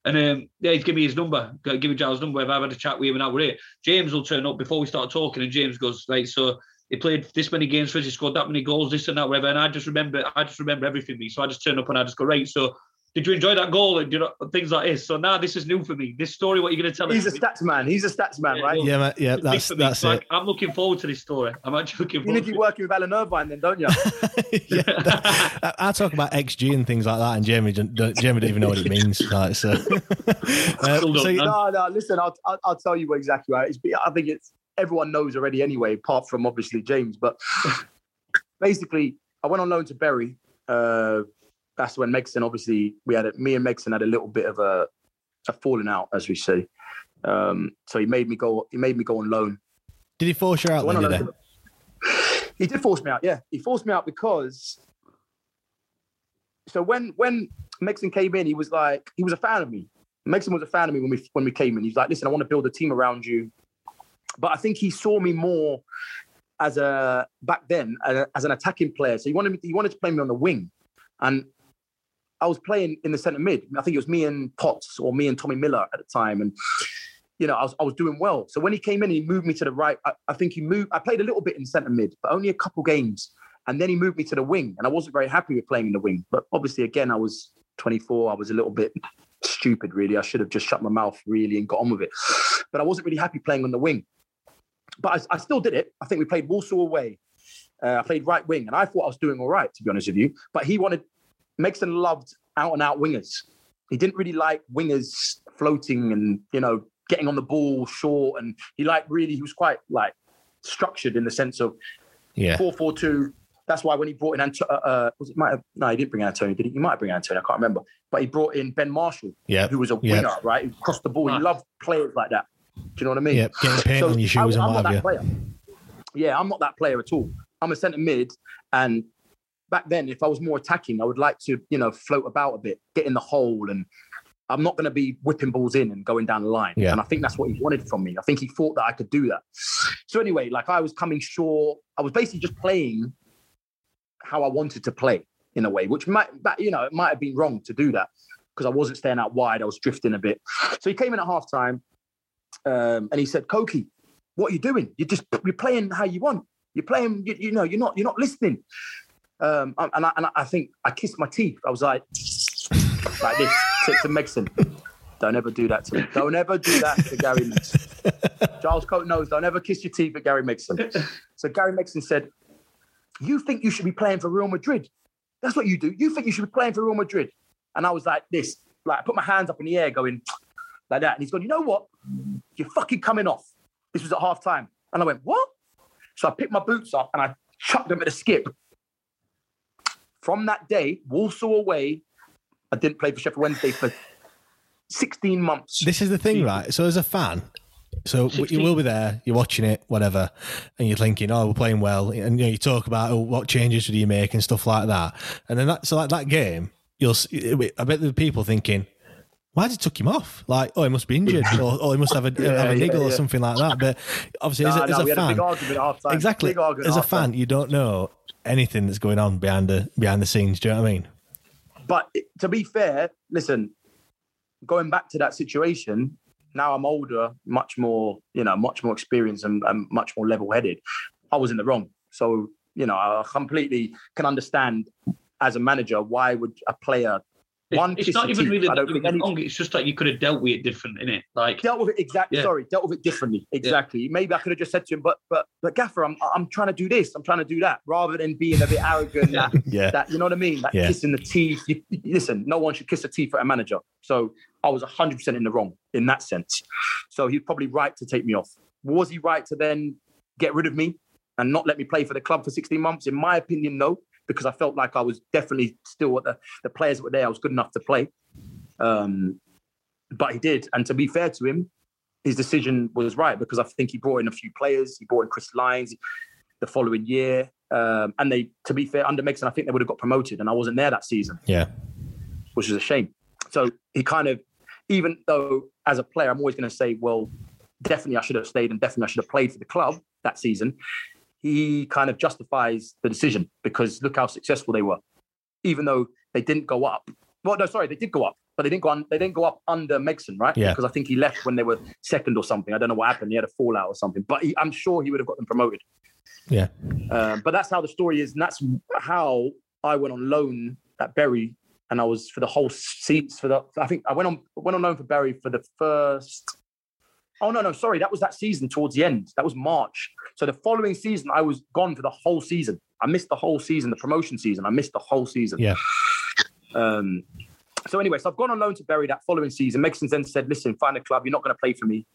And um, yeah, he's given me his number. Go- Give me Giles' number. If I've had a chat with him and now we're here, James will turn up before we start talking, and James goes, like, so he played this many games for us, he scored that many goals, this and that, whatever. And I just remember, I just remember everything. Me, so I just turn up and I just go, right, so did you enjoy that goal and you know things like this? So now this is new for me. This story, what you're going to tell He's a us? stats man. He's a stats man, Yeah, right? yeah, ma- yeah, that's that's So I- it. I'm looking forward to this story. I'm actually looking You forward need to to be working with Alan Irvine, then, don't you? yeah, I, I talk about XG and things like that, and Jamie don't, don't- Jamie don't even know what it means. Like, so, uh, Still so no, no. Listen, I'll, I'll, I'll tell you exactly right. It's, I think it's everyone knows already anyway, apart from obviously James. But basically, I went on loan to Bury. Uh, that's when Megson, obviously, we had a, me and Megson had a little bit of a, a falling out, as we say. Um, so he made me go. He made me go on loan. did he force you out went then? Did he? he did force me out. Yeah, he forced me out because. So when when Megson came in, he was like he was a fan of me. Megson was a fan of me when we when we came in. He's like, listen, I want to build a team around you. But I think he saw me more as a back then as an attacking player. So he wanted me. He wanted to play me on the wing, and I was playing in the centre mid. I think it was me and Potts or me and Tommy Miller at the time, and you know I was I was doing well. So when he came in, he moved me to the right. I, I think he moved. I played a little bit in centre mid, but only a couple games, and then he moved me to the wing, and I wasn't very happy with playing in the wing. But obviously, again, I was 24. I was a little bit stupid, really. I should have just shut my mouth, really, and got on with it. But I wasn't really happy playing on the wing. But I, I still did it. I think we played Walsall away. Uh, I played right wing, and I thought I was doing all right, to be honest with you. But he wanted, Megson loved out and out wingers. He didn't really like wingers floating and, you know, getting on the ball short. And he liked really, he was quite like structured in the sense of Yeah, four four two. That's why when he brought in Anto- uh, uh, was it might have, no, he didn't bring Antonio, did he? He might bring Antonio, I can't remember. But he brought in Ben Marshall, yeah, who was a yeah. winger, right? Who crossed the ball. He loved players like that. Do you know what I mean? yeah. Getting paint on your shoes I, and what not have that you. player. Yeah, I'm not that player at all. I'm a centre mid, and back then, if I was more attacking, I would like to, you know, float about a bit, get in the hole, and I'm not going to be whipping balls in and going down the line. Yeah. And I think that's what he wanted from me. I think he thought that I could do that. So anyway, like I was coming short. I was basically just playing how I wanted to play in a way, which might, that you know, it might have been wrong to do that because I wasn't staying out wide. I was drifting a bit. So he came in at halftime um, and he said, "Koki, what are you doing? You're just you're playing how you want. You're playing. You, you know, you're not you're not listening." Um, and I, and I think I kissed my teeth. I was like, like this to, to Megson. Don't ever do that to me. Don't ever do that to Gary Megson. Giles Coke knows. Don't ever kiss your teeth at Gary Megson. So Gary Megson said, "You think you should be playing for Real Madrid? That's what you do. You think you should be playing for Real Madrid?" And I was like this, like I put my hands up in the air, going like that. And he's gone, "You know what? You're fucking coming off." This was at half time, and I went, "What?" So I picked my boots up and I chucked them at a skip. From that day, Walsall away, I didn't play for Sheffield Wednesday for 16 months. This is the thing, right? So as a fan, so w- you will be there, you're watching it, whatever, and you're thinking, "Oh, we're playing well," and you know, you talk about oh, what changes do you make and stuff like that, and then that so like that game, you'll, I bet the people thinking, why did he took him off? Like, oh, he must be injured, or, or he must have a, Yeah, have a yeah, niggle or something like that. But obviously, as a, as nah, a a fan, big argument half time. exactly, as a fan, you don't know anything that's going on behind the behind the scenes. Do you know what I mean? But to be fair, listen, going back to that situation, now I'm older, much more, you know, much more experienced and, and much more level headed. I was in the wrong. So, you know, I completely can understand as a manager why would a player one it's kiss not even teeth? really I don't that think it was any wrong. It's just like you could have dealt with it different, innit? Like, dealt with it exactly. Yeah. Sorry, dealt with it differently. Exactly. Maybe I could have just said to him, but but but Gaffer, I'm I'm trying to do this. I'm trying to do that, rather than being a bit arrogant. that, Yeah. that you know what I mean? Like Yeah. kissing the teeth. You, you- listen, no one should kiss the teeth at a manager. So I was 100 percent in the wrong in that sense. So he's probably right to take me off. Was he right to then get rid of me and not let me play for the club for 16 months? In my opinion, no, because I felt like I was definitely still at the the players that were there. I was good enough to play. Um, but he did, and to be fair to him, his decision was right because I think he brought in a few players. He brought in Chris Lyons the following year, um, and they, to be fair, under Megson, I think they would have got promoted, and I wasn't there that season, Yeah, which is a shame. So he kind of, even though as a player, I'm always going to say, well, definitely I should have stayed and definitely I should have played for the club that season. He kind of justifies the decision because look how successful they were, even though they didn't go up. Well, no, sorry, they did go up, but they didn't go on. They didn't go up under Megson, right? Yeah. Because I think he left when they were second or something. I don't know what happened. He had a fallout or something, but he, I'm sure he would have got them promoted. yeah, Um, but that's how the story is, and that's how I went on loan at Bury, and I was for the whole seats for the. I think I went on went on loan for Bury for the first. Oh no, no, sorry, that was that season towards the end. That was March. So the following season, I was gone for the whole season. I missed the whole season, the promotion season. I missed the whole season. yeah, Um, so anyway, so I've gone on loan to Bury that following season. Megson then said, "Listen, find a club. You're not going to play for me."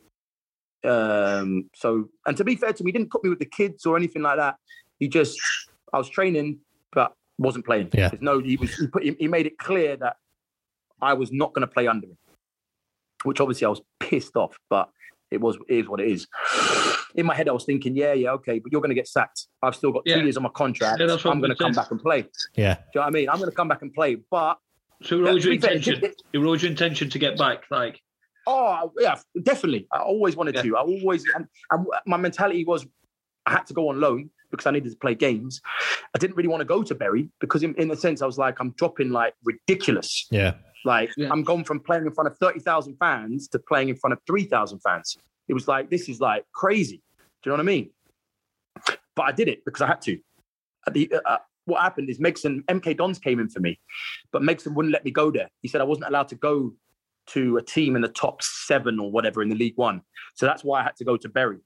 Um, so, and to be fair to me, he didn't put me with the kids or anything like that. He just, I was training, but wasn't playing. Yeah. There's no, he was, he, put, he made it clear that I was not going to play under him, which obviously I was pissed off, but it was, it is what it is. In my head, I was thinking, yeah, yeah, okay, but you're going to get sacked. I've still got two Yeah. years on my contract. Yeah, I'm I'm going to come back and play. Yeah, Do yeah. you know what I mean? I'm going to come back and play, but so it was your to be fair, intention. it- It was your intention to get back. Like, Oh yeah, definitely. I always wanted Yeah. to. I always and, and my mentality was I had to go on loan because I needed to play games. I didn't really want to go to Bury because in, in a sense I was like I'm dropping like ridiculous. Yeah, Like Yeah. I'm going from playing in front of thirty thousand fans to playing in front of three thousand fans. It was like this is like crazy. Do you know what I mean? But I did it because I had to. The, uh, what happened is Megson MK Dons came in for me, but Megson wouldn't let me go there. He said I wasn't allowed to go to a team in the top seven or whatever in the League One. So that's why I had to go to Bury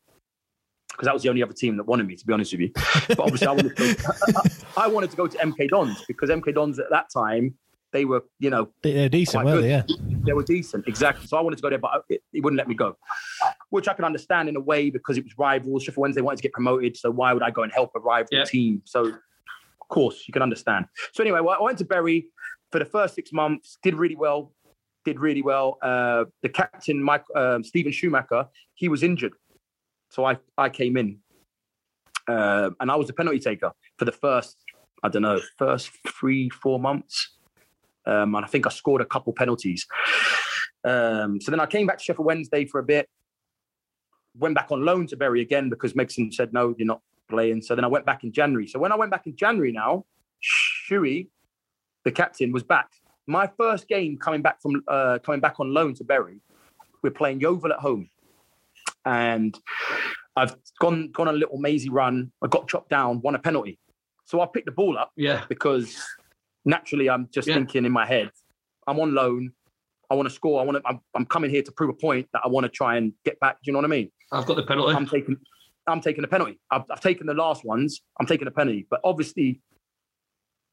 because that was the only other team that wanted me, to be honest with you. But obviously, I wanted to go, I wanted to go to MK Dons because MK Dons at that time they were, you know, They- they're decent, weren't they? Yeah, they were decent, exactly. So I wanted to go there, but it, he wouldn't let me go, which I can understand in a way because it was rivals. Sheffield Wednesday wanted to get promoted, so why would I go and help a rival Yeah. team? So, of course, you can understand. So anyway, well, I went to Bury for the first six months, did really well, did really well. Uh, the captain, Mike um, Steven Schumacher, he was injured, so I I came in, uh, and I was the penalty taker for the first, I don't know, first three four months. Um, and I think I scored a couple penalties. Um, so then I came back to Sheffield Wednesday for a bit, went back on loan to Bury again because Megson said, no, you're not playing. So then I went back in January. So when I went back in January now, Shuey, the captain, was back. My first game coming back from uh, coming back on loan to Bury, we're playing Yeovil at home. And I've gone gone on a little mazy run. I got chopped down, won a penalty. So I picked the ball up yeah, because naturally I'm just Yeah. thinking in my head, I'm on loan. I want to score. I want to. I'm, I'm coming here to prove a point that I want to try and get back. Do you know what I mean? I've got the penalty. I'm taking. I'm taking a penalty. I've, I've taken the last ones. I'm taking a penalty. But obviously,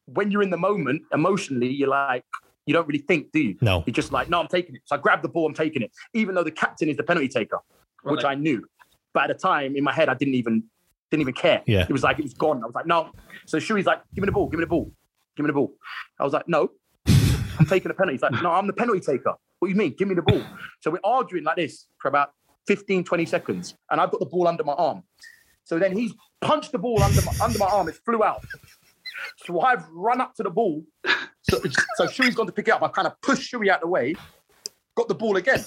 when you're in the moment, emotionally, you're like, you don't really think, do you? no, You're just like, no, I'm taking it. So I grab the ball. I'm taking it, even though the captain is the penalty taker, which I knew. But at the time, in my head, I didn't even didn't even care. Yeah. It was like it was gone. I was like, no. So Shuey's like, give me the ball. Give me the ball. Give me the ball. I was like, no. I'm taking a penalty. He's like, no, I'm the penalty taker. What do you mean? Give me the ball. So we're arguing like this for about 15, 20 seconds. And I've got the ball under my arm. So then he's punched the ball under my, under my arm. It flew out. So I've run up to the ball. So, so Shuey's gone to pick it up. I kind of pushed Shuey out the way, got the ball again.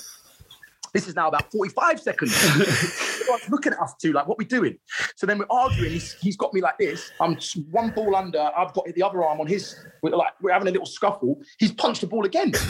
This is now about 45 seconds. Looking at us too, like, what we doing? So then we're arguing. He's, he's got me like this. I'm one ball under. I've got the other arm on his. We're like we're having a little scuffle. He's punched the ball again.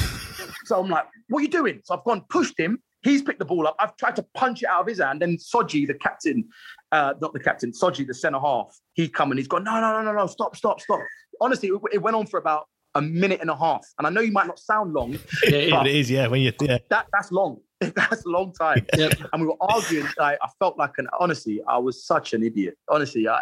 So I'm like, what are you doing? So I've gone pushed him. He's picked the ball up. I've tried to punch it out of his hand. Then Sodje, the captain, uh, not the captain, Sodje, the centre half, he come and he's gone, no, no, no, no, no, stop, stop, stop. Honestly, it, it went on for about a minute and a half. And I know you might not sound long, it is, yeah. When you, yeah. that that's long. that's a long time. Yep. And we were arguing. Like, I felt like an honestly, I was such an idiot. Honestly, I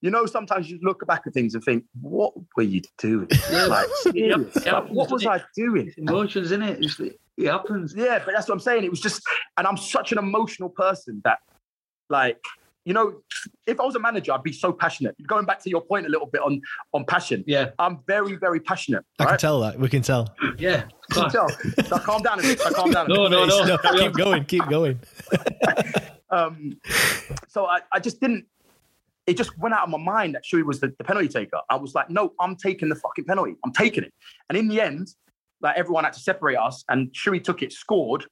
you know, sometimes you look back at things and think, what were you doing? Like? Yep. Like, what was I doing? Emotions, in it? It happens. Yeah, but that's what I'm saying. It was just, and I'm such an emotional person that, like, you know, if I was a manager, I'd be so passionate. Going back to your point a little bit on on passion. Yeah. I'm very, very passionate. I can tell that. We can tell. Yeah. You can tell. So calm down a bit. So calm down. A bit. No, no, no. No, keep going. Keep going. Um, so I, I just didn't. It just went out of my mind that Shui was the, the penalty taker. I was like, no, I'm taking the fucking penalty. I'm taking it. And in the end, like everyone had to separate us, and Shui took it, scored.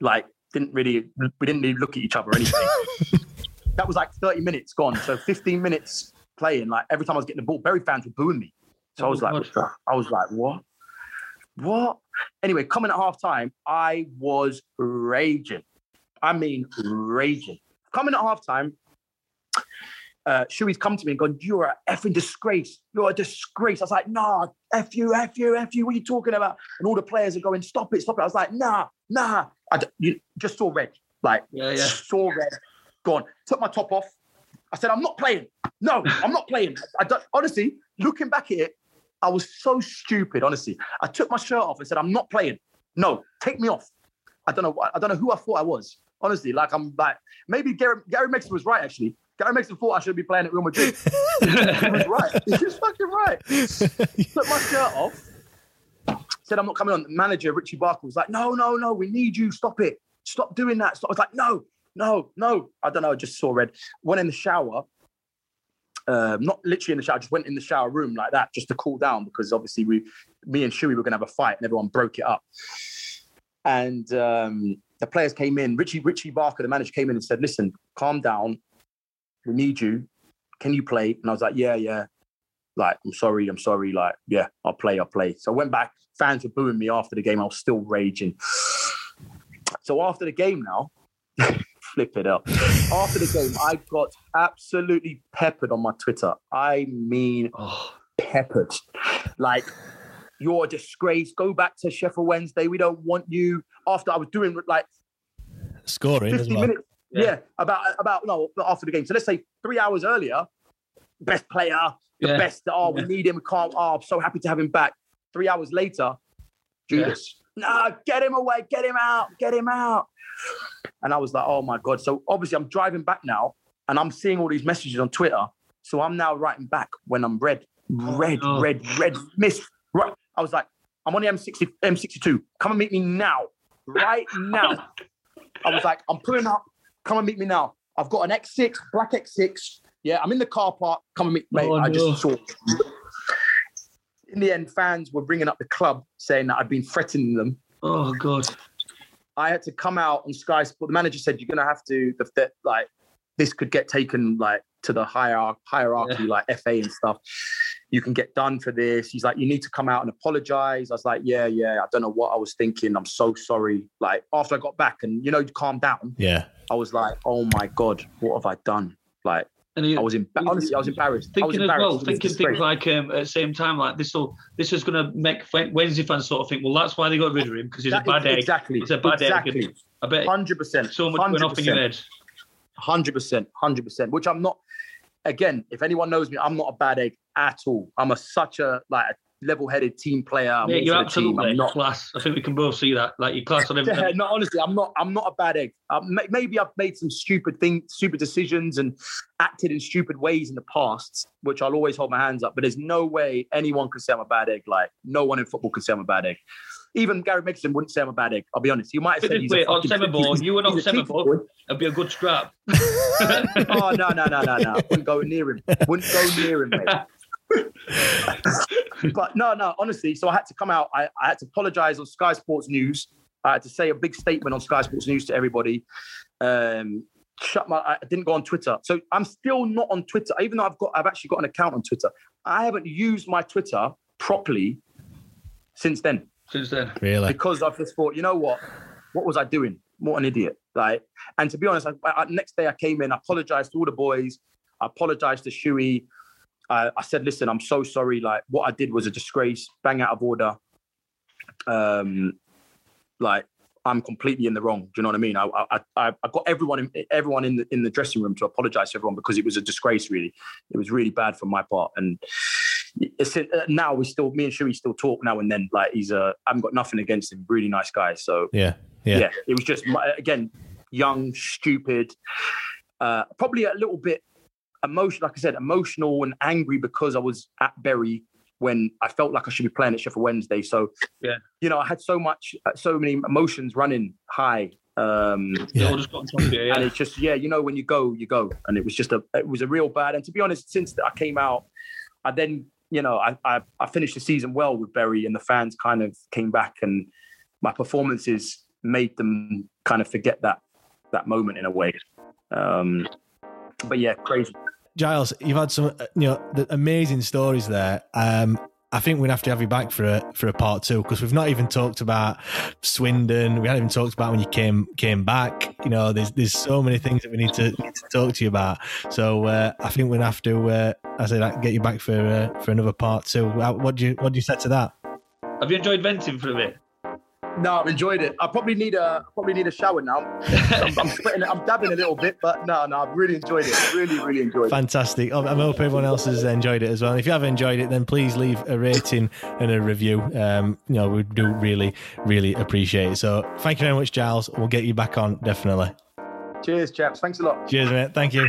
Like didn't really, we didn't really look at each other or anything. that was like 30 minutes gone. So 15 minutes playing. Like every time I was getting the ball, Bury fans were booing me. So I was Oh, like, God. I was like, what? What? Anyway, coming at half time, I was raging. I mean, raging. Coming at half time, uh, Shui's come to me and gone, You're a effing disgrace. You're a disgrace. I was like, Nah, F you, F you, F you. What are you talking about? And all the players are going, Stop it, stop it. I was like, Nah, nah. I you just saw red. Like, Yeah, yeah. saw red. Gone. Took my top off. I said, I'm not playing. No, I'm not playing. I don't, honestly, looking back at it, I was so stupid. Honestly, I took my shirt off and said, "I'm not playing. No, take me off." I don't know. I don't know who I thought I was. Honestly, like I'm like maybe Gary Gary Megson was right. Actually, Gary Megson thought I should be playing at Real Madrid. he was right. He was fucking right. Took my shirt off. Said, "I'm not coming on." The manager Richie Barker was like, "No, no, no. We need you. Stop it. Stop doing that." Stop. I was like, "No, no, no." I don't know. I just saw red. Went in the shower um, not literally in the shower, just went in the shower room like that just to cool down because obviously we, me and Shuey were going to have a fight and everyone broke it up. And um, the players came in. Richie Richie Barker, the manager, came in and said, "Listen, calm down. We need you. Can you play?" And I was like, "Yeah, yeah." Like, I'm sorry, I'm sorry. Like, yeah, I'll play, I'll play. So I went back. Fans were booing me after the game. I was still raging. So after the game now, flip it up. After the game, I got absolutely peppered on my Twitter. I mean, Oh, peppered. Like, you're a disgrace. Go back to Sheffield Wednesday. We don't want you. After I was doing like Scoring as 50 well. minutes. Yeah. Yeah. about about no after the game. So let's say three hours earlier, best player, the Yeah. best. Oh, we Yeah. need him. We can't. Oh, I'm so happy to have him back. Three hours later, Judas. No, get him away, get him out, get him out. And I was like, oh my God. So obviously I'm driving back now and I'm seeing all these messages on Twitter. So I'm now writing back when I'm red, oh, red, no. red, red, miss. Right. I was like, I'm on the M60, M62. Come and meet me now. Right now. I was like, I'm pulling up. Come and meet me now. I've got an X6, black X6. Yeah, I'm in the car park. Come and meet me. Oh, I no. just saw. In the end, fans were bringing up the club saying that I'd been threatening them. oh God. I had to come out on Sky Sport. The manager said you're going to have to the, the, like this could get taken like to the hierarchy, hierarchy like FA and stuff. You can get done for this. He's like, you need to come out and apologize. I was like, yeah, yeah. I don't know what I was thinking. I'm so sorry. Like after I got back and you know, calm down. Yeah. I was like, oh my god, what have I done? Like And you, I was in, honestly, I was embarrassed. I was thinking as well, thinking things like um, at the same time, like this will this is going to make Wednesday fans sort of think, well, that's why they got rid of him because he's That a bad egg. Exactly. It's a bad egg. I bet Hundred percent. so much went off in your head. Hundred percent, hundred percent. Which I'm not. Again, if anyone knows me, I'm not a bad egg at all. I'm a such a like a level-headed team player. Yeah, you're absolutely I'm not. class. I think we can both see that. Like you're class on Yeah, everything. no, honestly, I'm not. I'm not a bad egg. Um, maybe I've made some stupid things, stupid decisions, and acted in stupid ways in the past, which I'll always hold my hands up. But there's no way anyone can say I'm a bad egg. Like no one in football can say I'm a bad egg. Even Gary Megson wouldn't say I'm a bad egg. I'll be honest. You might have said he's way, a on fucking- Semedo, you were a cheeky Semedo. It'd be a good scrap. oh no no no no no! Wouldn't go near him. Wouldn't go near him, mate. But no, no, honestly. So I had to come out. I, I had to apologize on Sky Sports News. I had to say a big statement on Sky Sports News to everybody. Um, shut my. I didn't go on Twitter, so I'm still not on Twitter. Even though I've got, I've actually got an account on Twitter. I haven't used my Twitter properly since then Since then, Really? because I've just thought, you know what? What was I doing? What an idiot! Like, and to be honest, I, I, next day I came in, I apologized to all the boys. I apologized to Shuey. I, I said, listen, I'm so sorry. Like, what I did was a disgrace, bang out of order. Um, like, I'm completely in the wrong. Do you know what I mean? I, I, I, got everyone, in, everyone in the in the dressing room to apologize to everyone because it was a disgrace. Really, it was really bad for my part. And it's, uh, now we still, me and Shuey still talk now and then. Like, he's a, I haven't got nothing against him. Really nice guy. So Yeah. yeah, Yeah. it was just my- again young, stupid, uh, probably a little bit emotional. Like I said, emotional and angry because I was at Bury when I felt like I should be playing at Sheffield Wednesday. So Yeah. you know, I had so much, uh, so many emotions running high. Um, Yeah. all just got on top of you. and it's just yeah, you know, when you go, you go, and it was just a, it was a real bad. And to be honest, since I came out, I then you know, I I, I finished the season well with Bury, and the fans kind of came back, and my performances made them kind of forget that that moment in a way. Um, but yeah, crazy. Giles, you've had some, uh, you know, amazing stories there. Um, I think we'd have to have you back for a for a part two because we've not even talked about Swindon. We haven't even talked about when you came came back. You know, there's there's so many things that we need to, need to talk to you about. So uh, I think we'd have to, uh, I say, that, get you back for uh, for another part two. What do you what do you say to that? Have you enjoyed venting for a bit? No, I've enjoyed it. I probably need a probably need a shower now. I'm, I'm sweating, I'm dabbing a little bit, but no, no, I've really enjoyed it. Really, really enjoyed it. Fantastic. I I hope everyone else has enjoyed it as well. And if you have enjoyed it, then please leave a rating and a review. Um, you know, we do really, really appreciate it. So thank you very much, Giles. We'll get you back on definitely. Cheers, chaps. Thanks a lot. Cheers, mate. Thank you.